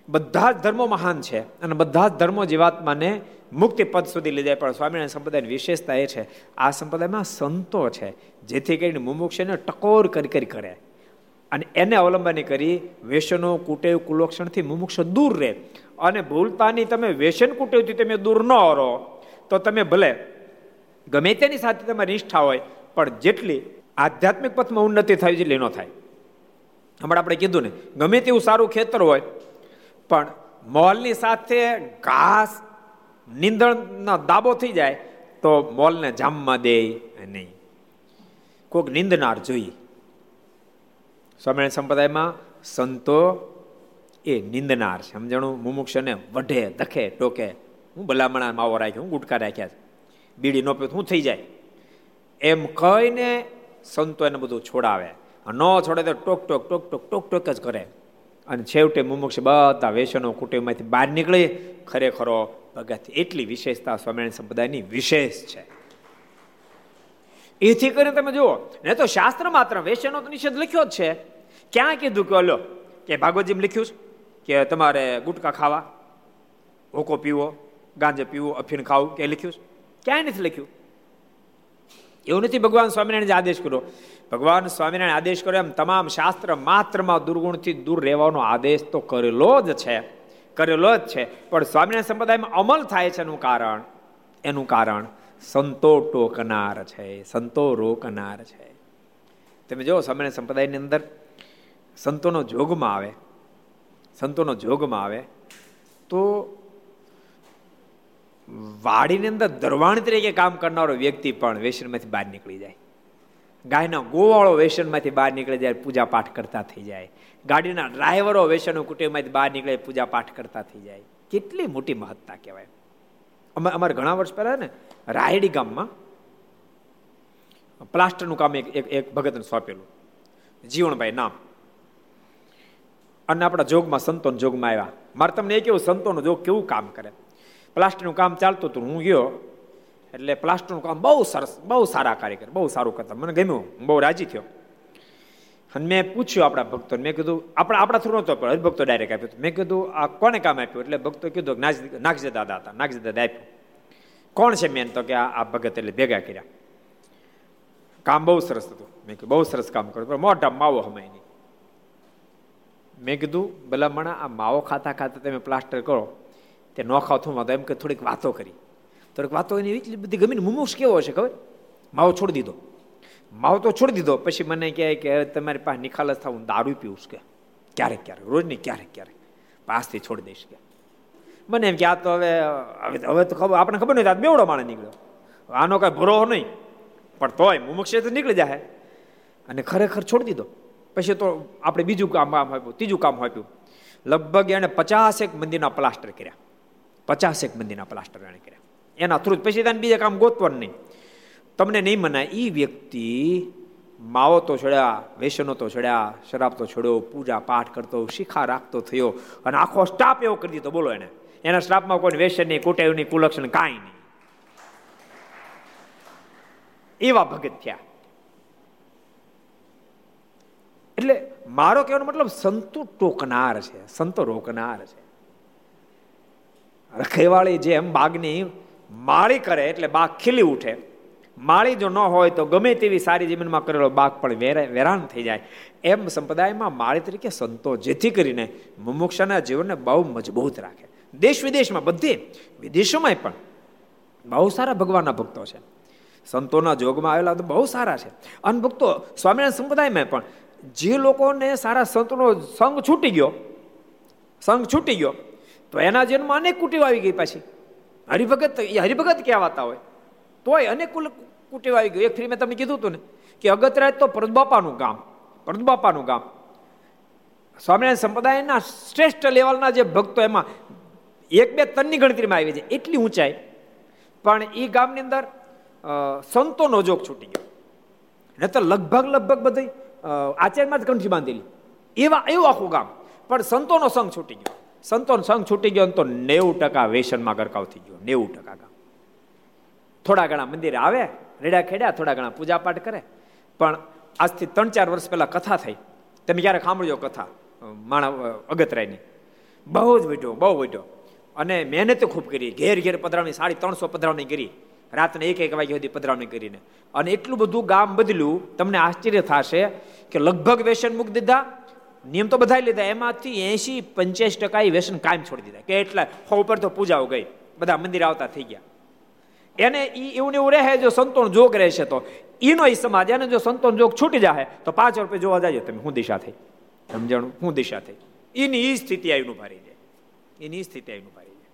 બધા જ ધર્મો મહાન છે અને બધા જ ધર્મો જીવાત્માને મુક્તિ પદ સુધી લઈ જાય. પણ સ્વામિનારાયણ સંપ્રદાયની વિશેષતા એ છે, આ સંપ્રદાયમાં સંતો છે, જેથી કરીને મુમુક્ષને ટકોર કરી કરી કરે. અને એને અવલંબન કરી વ્યસનો કુટેવ, કુલોક્ષણથી મુમુક્ષ દૂર રહે. અને ભૂલતાની તમે વ્યસન કુટેવથી તમે દૂર ન રહો, તો તમે ભલે ગમે તેની સાથે તમારી નિષ્ઠા હોય, પણ જેટલી આધ્યાત્મિક પથમાં ઉન્નતિ થાય, જેટલી ન થાય. હમણાં આપણે કીધું ને, ગમે તેવું સારું ખેતર હોય પણ મોલની સાથે ઘાસ નિંદણનો દાબો થઈ જાય તો મોલને જામમાં દે નહીં. કોઈક નિંદનાર જોઈએ. સ્વામિનારાયણ સંપ્રદાયમાં સંતો એ નિંદનાર છે. સમજણું મુમુક્ષને વઢે, દખે, ટોકે. હું ભલામણા માવો રાખ્યો, હું ગુટકા રાખ્યા છે. બીડી નો પીત શું થઈ જાય. એમ કહીને સંતો એને બધું છોડાવે. ન છોડે તો talk talk talk talk talk talk જ કરે. અને છેવટે મુમુક્ષ બધા વેસનો કુટુંબમાંથી બહાર નીકળે ખરેખરો ભગત એટલી વિશેષતા સ્વામિનારાયણ સંપ્રદાયની વિશેષ છે. એથી કરીને તમે જુઓ, ને તો શાસ્ત્ર માત્ર વેસનો તો નિષેધ લખ્યો જ છે. ક્યાં કીધું કે લો કે ભાગવતજી લખ્યું છે? કે તમારે ગુટકા ખાવા હોકો પીવો, ગાંજે પીવો, અફીણ ખાવું, કે લખ્યું છે? ક્યાંય નથી લખ્યું. એવું નથી ભગવાન સ્વામિનારાયણ આદેશ કર્યો. ભગવાન સ્વામિનારાયણ આદેશ કર્યો એમ તમામ શાસ્ત્ર માત્રમાં દુર્ગુણથી દૂર રહેવાનો આદેશ તો કરેલો જ છે. કરેલો જ છે. પણ સ્વામિનારાયણ સંપ્રદાયમાં અમલ થાય છે એનું કારણ. એનું કારણ સંતો ટોકનાર છે. સંતો રોકનાર છે. તમે જો સ્વામિનારાયણ સંપ્રદાયની અંદર સંતોનો જોગમાં આવે. સંતોનો જોગમાં આવે. તો વાડીની અંદર દરવાણ તરીકે કામ કરનારો વ્યક્તિ પણ વેસનમાંથી બહાર નીકળી જાય. ગાયના ગોવાળો વેસનમાંથી બહાર નીકળે જાય પૂજા પાઠ કરતા થઈ જાય. ગાડીના ડ્રાઈવરો વેસનો કુટુંબમાંથી બહાર નીકળે પૂજા પાઠ કરતા થઈ જાય. કેટલી મોટી મહત્તા કહેવાય. અમે અમારે ઘણા વર્ષ પહેલા ને રાયડી ગામમાં પ્લાસ્ટરનું કામ એક એક ભગતને સોંપેલું. જીવણભાઈ નામ. અને આપણા જોગમાં સંતોન જોગમાં આવ્યા. મારે તમને એ કેવું, સંતોનું જોગ કેવું કામ કરે. પ્લાસ્ટરનું કામ ચાલતું હતું. હું ગયો. એટલે પ્લાસ્ટરનું કામ બહુ સરસ, બહુ સારા કાર્યકર, બહુ સારું કરતા. મને ગમ્યું, હું બહુ રાજી થયો. અને મેં પૂછ્યું આપણા ભક્તોને, મેં કીધું, આપણા આપણા થ્રુ નહોતો પણ હરિભક્તો ડાયરેક્ટ આપ્યું મેં કીધું, આ કોને કામ આપ્યું? એટલે ભક્તો કીધું, નાગજી દાદા હતા નાગજી દાદા આપ્યું. કોણ છે મેન? તો કે, આ ભગત એટલે ભેગા કર્યા. કામ બહુ સરસ હતું. મેં કીધું, બહુ સરસ કામ કર્યું પણ મોટા માવો હમાય નહીં. મેં કીધું, ભલામણા, આ માવો ખાતા ખાતા તમે પ્લાસ્ટર કરો. તે ન ખાવ થું એમ કે થોડીક વાતો કરી. થોડીક વાતો એની એટલી બધી ગમીને મુમુક્ષ કેવો હશે ખબર? માવો છોડી દીધો. માવો તો છોડી દીધો, પછી મને કહે કે તમારી પાસે નિખાલસ થાવ, હું દારૂ પીવું કે. ક્યારેક ક્યારેક, રોજ નહીં, ક્યારેક ક્યારેક. પાસથી છોડી દઈશ કે. મને એમ કે આ તો હવે હવે તો ખબર આપણે ખબર નહીં આ બેવડો માણસ નીકળ્યો. આનો કાંઈ ભરો નહીં. પણ તોય મુમુક્ષ તો નીકળી જાય અને ખરેખર છોડી દીધો. પછી તો આપણે બીજું કામ કામ આપ્યું, ત્રીજું કામ આપ્યું. લગભગ એને પચાસેક મંદિરના પ્લાસ્ટર કર્યા. પચાસેક મંદિરના પ્લાસ્ટર એને કર્યા. એના થ્રુ પછી તને બીજા કામ ગોતવાનું નહીં. તમને નહીં મનાય એ વ્યક્તિ માવો તો છોડ્યા વેસનો તો છોડ્યા શરાબ તો છોડ્યો, પૂજા પાઠ કરતો, શિખા રાખતો થયો અને આખો સ્ટાફ એવો કરી દીધો, બોલો એને. એના સ્ટાફમાં કોઈ વેસન નહીં, કુટેવ નહીં, કુલક્ષણ કાંઈ નહીં. એવા ભગત થયા. એટલે મારો કહેવાનો મતલબ સંતો ટોકનાર છે, સંતો રોકનાર છે. રખેવાળી જેમ બાગની માળી કરે એટલે બાગ ખીલી ઉઠે. માળી જો ન હોય તો ગમે તેવી સારી જમીનમાં કરેલો બાગ પણ વેરાન થઈ જાય. એમ સંપ્રદાયમાં માળી તરીકે સંતો જેથી કરીને મુમુક્ષાના જીવનને બહુ મજબૂત રાખે. દેશ વિદેશમાં બધે વિદેશોમાં પણ બહુ સારા ભગવાનના ભક્તો છે. સંતોના જોગમાં આવેલા તો બહુ સારા છે. અને ભક્તો સ્વામિનારાયણ સંપ્રદાયમાં પણ જે લોકોને સારા સંતોનો સંગ છૂટી ગયો સંઘ છૂટી ગયો, તો એના જન્મ અનેક કુટીઓ આવી ગઈ પાછી. હરિભગત, એ હરિભગત કહેવાતા હોય. તોય અનેક કુટીઓ આવી ગયું. એક ફ્રી મેં તમને કીધું હતું ને, કે અગતરાજ તો પરદબાપાનું ગામ પરદબાપાનું ગામ. સ્વામિનારાયણ સંપ્રદાયના શ્રેષ્ઠ લેવલના જે ભક્તો એમાં, એક બે તનની ગણતરીમાં આવી છે. એટલી ઊંચાઈ. પણ એ ગામની અંદર સંતોનો જોગ છૂટી ગયો. ને તો લગભગ લગભગ બધી આચાર્યમાં જ કંઠી બાંધેલી. એવા, એવું આખું ગામ. પણ સંતોનો સંઘ છૂટી ગયો. સંતોનો સંઘ છૂટી ગયો તો નેવું ટકા વેસનમાં ગરકાવ થઈ ગયો, નેવું ટકા ગામ. થોડા ઘણા મંદિરે આવે, રેડા ખેડ્યા, થોડા ઘણા પૂજા પાઠ કરે. પણ આજથી ત્રણ ચાર વર્ષ પહેલા કથા થઈ. તમે ક્યારેક સાંભળ્યો કથા? માણા અગતરાયની. બહુ જ વઢ્યો બહુ વઢ્યો અને મહેનત ખૂબ કરી, ઘેર ઘેર પધરાવણી, સાડી ત્રણસો પધરાવણી કરી. રાતને એક એક વાગ્યા સુધી પધરાવણી કરીને. અને એટલું બધું ગામ બદલ્યું, તમને આશ્ચર્ય થશે કે લગભગ વેસન મૂકી દીધા નિયમ તો બધા લીધા. એમાંથી એસી પંચ્યાસી ટકા વ્યસન કાયમ છોડી દીધા. કે એટલે હો ઉપર તો પૂજાઓ ગઈ. બધા મંદિર આવતા થઈ ગયા. એને ઈ એવું ને એવું રહે, જો સંતોન જોગ રહેશે તો. એનો એ સમાજ, એને જો સંતોન જોગ છૂટી જાય તો પાંચ રૂપિયા જોવા જાય તમે. હું દિશા થઈ. સમજાણું? હું દિશા થઈ. એની એ સ્થિતિ આવીને ભારી જાય. એની સ્થિતિ આવીને ભારી જાય.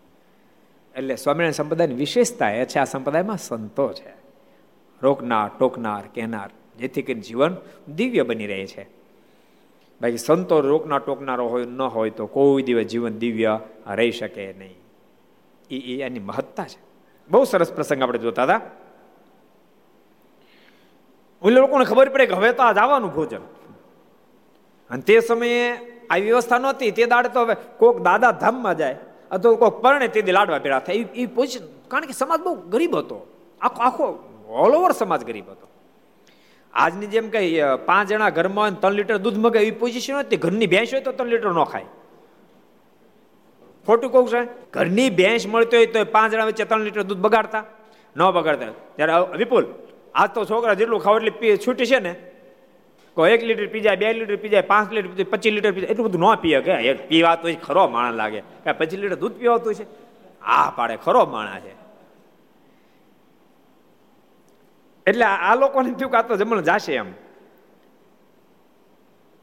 એટલે સ્વામિનારાયણ સંપ્રદાયની વિશેષતા એ છે, આ સંપ્રદાયમાં સંતો છે. રોકનાર, ટોકનાર, કહેનાર, જેથી કરીને જીવન દિવ્ય બની રહે છે. બાકી સંતો રોકના ટોકનારો હોય, ન હોય તો કોઈ દિવસ જીવન દિવ્ય રહી શકે નહીં. એ એની મહત્તા છે. બહુ સરસ પ્રસંગ આપણે જોતા હતા. ઓલે લોકોને ખબર પડે કે હવે તો આ જવાનું ભોજન. અને તે સમયે આવી વ્યવસ્થા નહોતી. તે દાડે તો હવે કોક દાદા ધામમાં જાય, અથવા કોઈક પરણે તે લાડવા ભેળા થાય. એ પોઝિશન કારણ કે સમાજ બહુ ગરીબ હતો. આખો આખો ઓલ ઓવર સમાજ ગરીબ હતો. આજની જેમ કે પાંચ જણા ઘરમાં હોય ત્રણ લીટર દૂધ મગે એવી પોઝિશન હતી ઘરની ભેંસ હોય તો ત્રણ લીટર ન ખાય. ખોટું કહું છે ઘરની ભેંસ મળતી હોય તો પાંચ જણા વચ્ચે ત્રણ લીટર દૂધ બગાડતા? ન બગાડતા. ત્યારે વિપુલ, આજ તો છોકરા જેટલું ખાવ એટલે છૂટી છે ને? કોઈ એક લીટર પી જાય બે લીટર પી જાય પાંચ લીટર પચીસ લીટર પી એટલું બધું ન પીએ કે પીવા તો ખરો માણસ લાગે. પચીસ લીટર દૂધ પીવાતું છે? આ પાડે ખરો માણસ છે. એટલે આ લોકોને થયું કે આ તો જમણ જાશે એમ.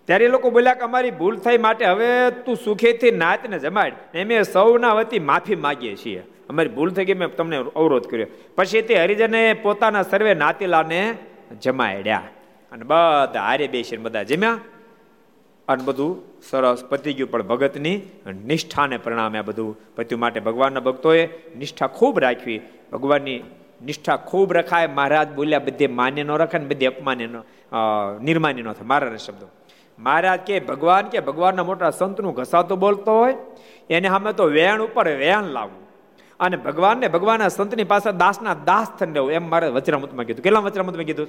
ત્યારે એ લોકો બોલ્યા કે અમારી ભૂલ થઈ માટે હવે તું સુખેથી નાતને જમાડ. એમ સૌના વતી માફી માગીએ છીએ. અમારી ભૂલ થઈ ગઈ, મેં તમને અવરોધ કર્યો. પછી તે હરિજને પોતાના સર્વે નાતીલાને જમાડ્યા. અને બધા હારે બેસીને બધા જમ્યા. અને બધું સરસ પતી ગયું, પણ ભગતની નિષ્ઠાને પરિણામે આ બધું પત્યું. માટે ભગવાનના ભક્તોએ નિષ્ઠા ખૂબ રાખવી. ભગવાનની નિષ્ઠા ખૂબ રખાય. મહારાજ બોલ્યા, બધે માન્ય ન રખાય ને બધે અપમાન્ય નિર્માન્ય ન થાય. મારા શબ્દો. મહારાજ કે, ભગવાન કે, ભગવાનના મોટા સંતનું ઘસાતો બોલતો હોય, એને સામે તો વેણ ઉપર વેણ લાવવું. અને ભગવાનને ભગવાનના સંતની પાસે દાસના દાસ થઈને રહેવું. એમ મારે વચરામૃતમાં કીધું. કેટલા વચરામૃતમાં કીધું?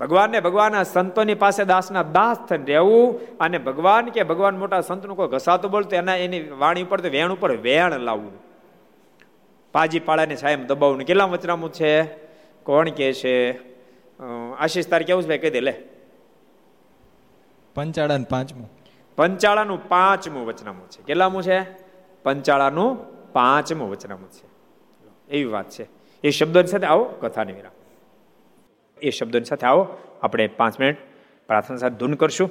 ભગવાનને ભગવાનના સંતોની પાસે દાસના દાસ થઈને રહેવું અને ભગવાન કે, ભગવાન મોટા સંતનું કોઈ ઘસાતો બોલતો એના, એની વાણી ઉપર તો વેણ ઉપર વેણ લાવવું. પાજી પાળાની છાયમ દબાવવું કેટલા વચનામું છે? કોણ કે છે? આશીષ તાર કેવું છે ભાઈ? કહી દે લે. પંચાળાનું પાંચમું. પંચાળાનું પાંચમું વચનામું છે. કેટલામું છે? પંચાળાનું પાંચમું વચનામું છે. એવી વાત છે. એ શબ્દોની સાથે આવો કથાની વિરામ. એ શબ્દોની સાથે આવો. આપણે પાંચ મિનિટ પ્રાર્થના સાથે ધૂન કરશું.